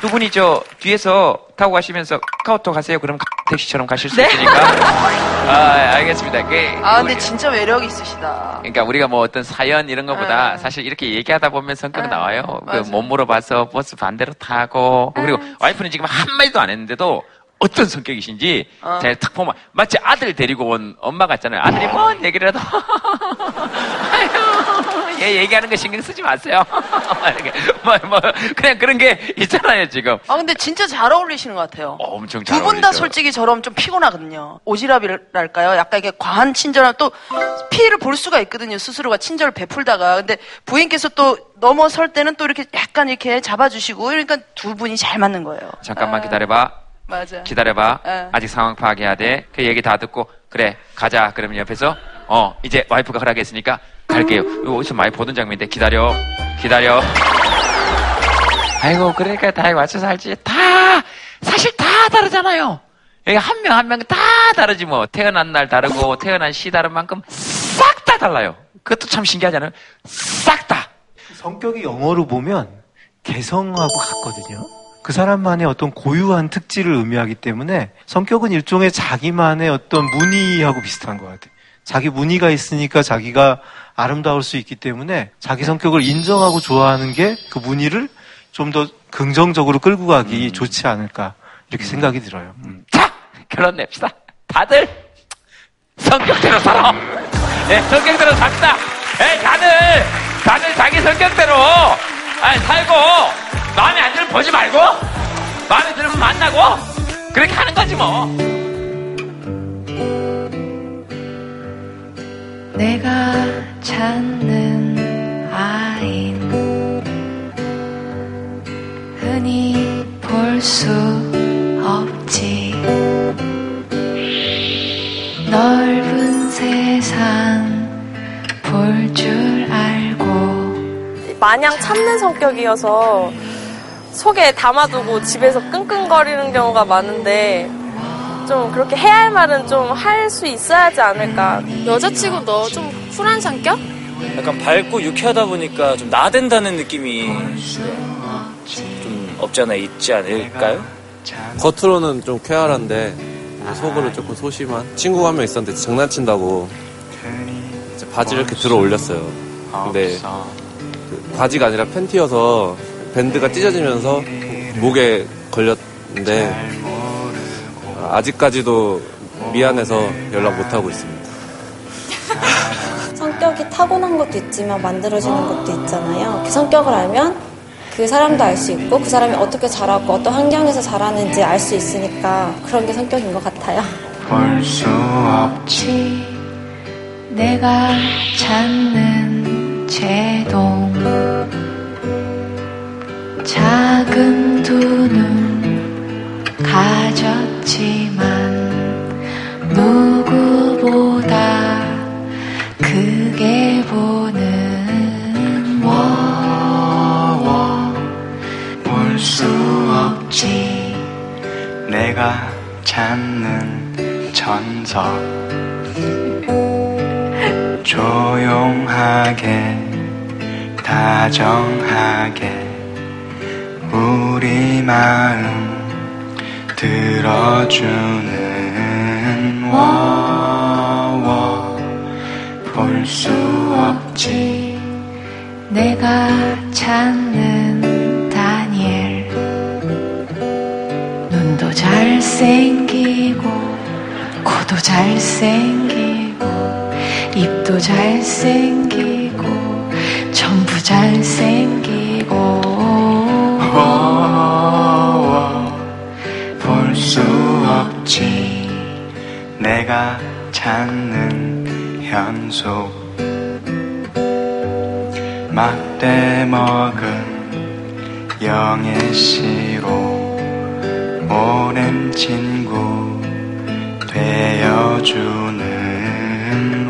두 분이 저 뒤에서 타고 가시면서 카카오톡 하세요. 그럼 택시처럼 가실 수 네. 있으니까. 아 알겠습니다. 그, 아, 근데 진짜 매력 있으시다. 그러니까 우리가 뭐 어떤 사연 이런 것보다 사실 이렇게 얘기하다 보면 성격 나와요. 그못 물어봐서 버스 반대로 타고 그리고 와이프는 지금 한 마디도 안 했는데도 어떤 성격이신지 어. 제가 탁 보면 마치 아들 데리고 온 엄마 같잖아요. 아들이 뭔 얘기를 해도 얘 얘기하는 거 신경 쓰지 마세요. 뭐, 뭐 그냥 그런 게 있잖아요 지금. 아, 근데 진짜 잘 어울리시는 것 같아요. 엄청 잘두분다 어울리죠. 솔직히 저럼 좀 피곤하거든요. 오지랖이랄까요? 약간 이게 과한 친절함 또 피해를 볼 수가 있거든요. 스스로가 친절을 베풀다가. 근데 부인께서 또 넘어설 때는 또 이렇게 약간 이렇게 잡아주시고 그러니까 두 분이 잘 맞는 거예요. 잠깐만 기다려봐. 맞아. 기다려봐. 예. 아직 상황 파악해야 돼. 그 얘기 다 듣고 그래 가자. 그러면 옆에서 어 이제 와이프가 허락했으니까 갈게요. 이거 어디서 많이 보던 장면인데 기다려. 기다려. 아이고 그러니까 다 맞춰서 살지. 다 사실 다 다르잖아요. 한 명 한 명 다 다르지 뭐. 태어난 날 다르고 태어난 시 다른 만큼 싹 다 달라요. 그것도 참 신기하잖아요. 싹 다. 성격이 영어로 보면 개성하고 같거든요. 그 사람만의 어떤 고유한 특질을 의미하기 때문에 성격은 일종의 자기만의 어떤 무늬하고 비슷한 것 같아요. 자기 무늬가 있으니까 자기가 아름다울 수 있기 때문에 자기 성격을 인정하고 좋아하는 게그 무늬를 좀 더 긍정적으로 끌고 가기 좋지 않을까 이렇게 생각이 들어요. 결론 냅시다. 다들 성격대로 살아. 네, 성격대로 삽시다. 네, 다들 다들 자기 성격대로 아니, 살고 마음에 안 들면 보지 말고 마음에 들면 만나고 그렇게 하는 거지 뭐. 내가 찾는 아인. 흔히 볼 수 없지. 넓은 세상 볼 줄 알고. 마냥 참는 성격이어서 속에 담아두고 집에서 끙끙거리는 경우가 많은데 좀 그렇게 해야 할 말은 좀 할 수 있어야 하지 않을까. 여자치고 너 좀 쿨한 성격? 약간 밝고 유쾌하다 보니까 좀 나댄다는 느낌이 좀 없지 않아 있지 않을까요? 겉으로는 좀 쾌활한데 속으로 조금 소심한 친구가 한 명 있었는데 장난친다고 이제 바지를 이렇게 들어 올렸어요. 근데 그 바지가 아니라 팬티여서 밴드가 찢어지면서 목에 걸렸는데 아직까지도 미안해서 연락 못 하고 있습니다. 성격이 타고난 것도 있지만 만들어지는 것도 있잖아요. 그 성격을 알면 그 사람도 알 수 있고 그 사람이 어떻게 자라고 어떤 환경에서 자라는지 알 수 있으니까 그런 게 성격인 것 같아요. 볼 수 없지 내가 찾는 제동 작은 두 눈 가졌 지만 누구보다 크게 보는 워워 볼 수 없지. 내가 찾는 천석. 조용하게 다정하게 우리 마음 들어주는 워워 볼수 없지. 내가 찾는 다니엘. 눈도 잘생기고 코도 잘생기고 입도 잘생기고 전부 잘생기고 있지. 내가 찾는 현속 막대 먹은 영의 씨로 오랜 친구 되어주는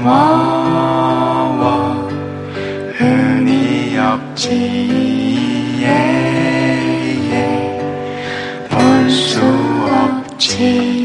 와와 흔히 없지. 예, 예. 볼수 없지.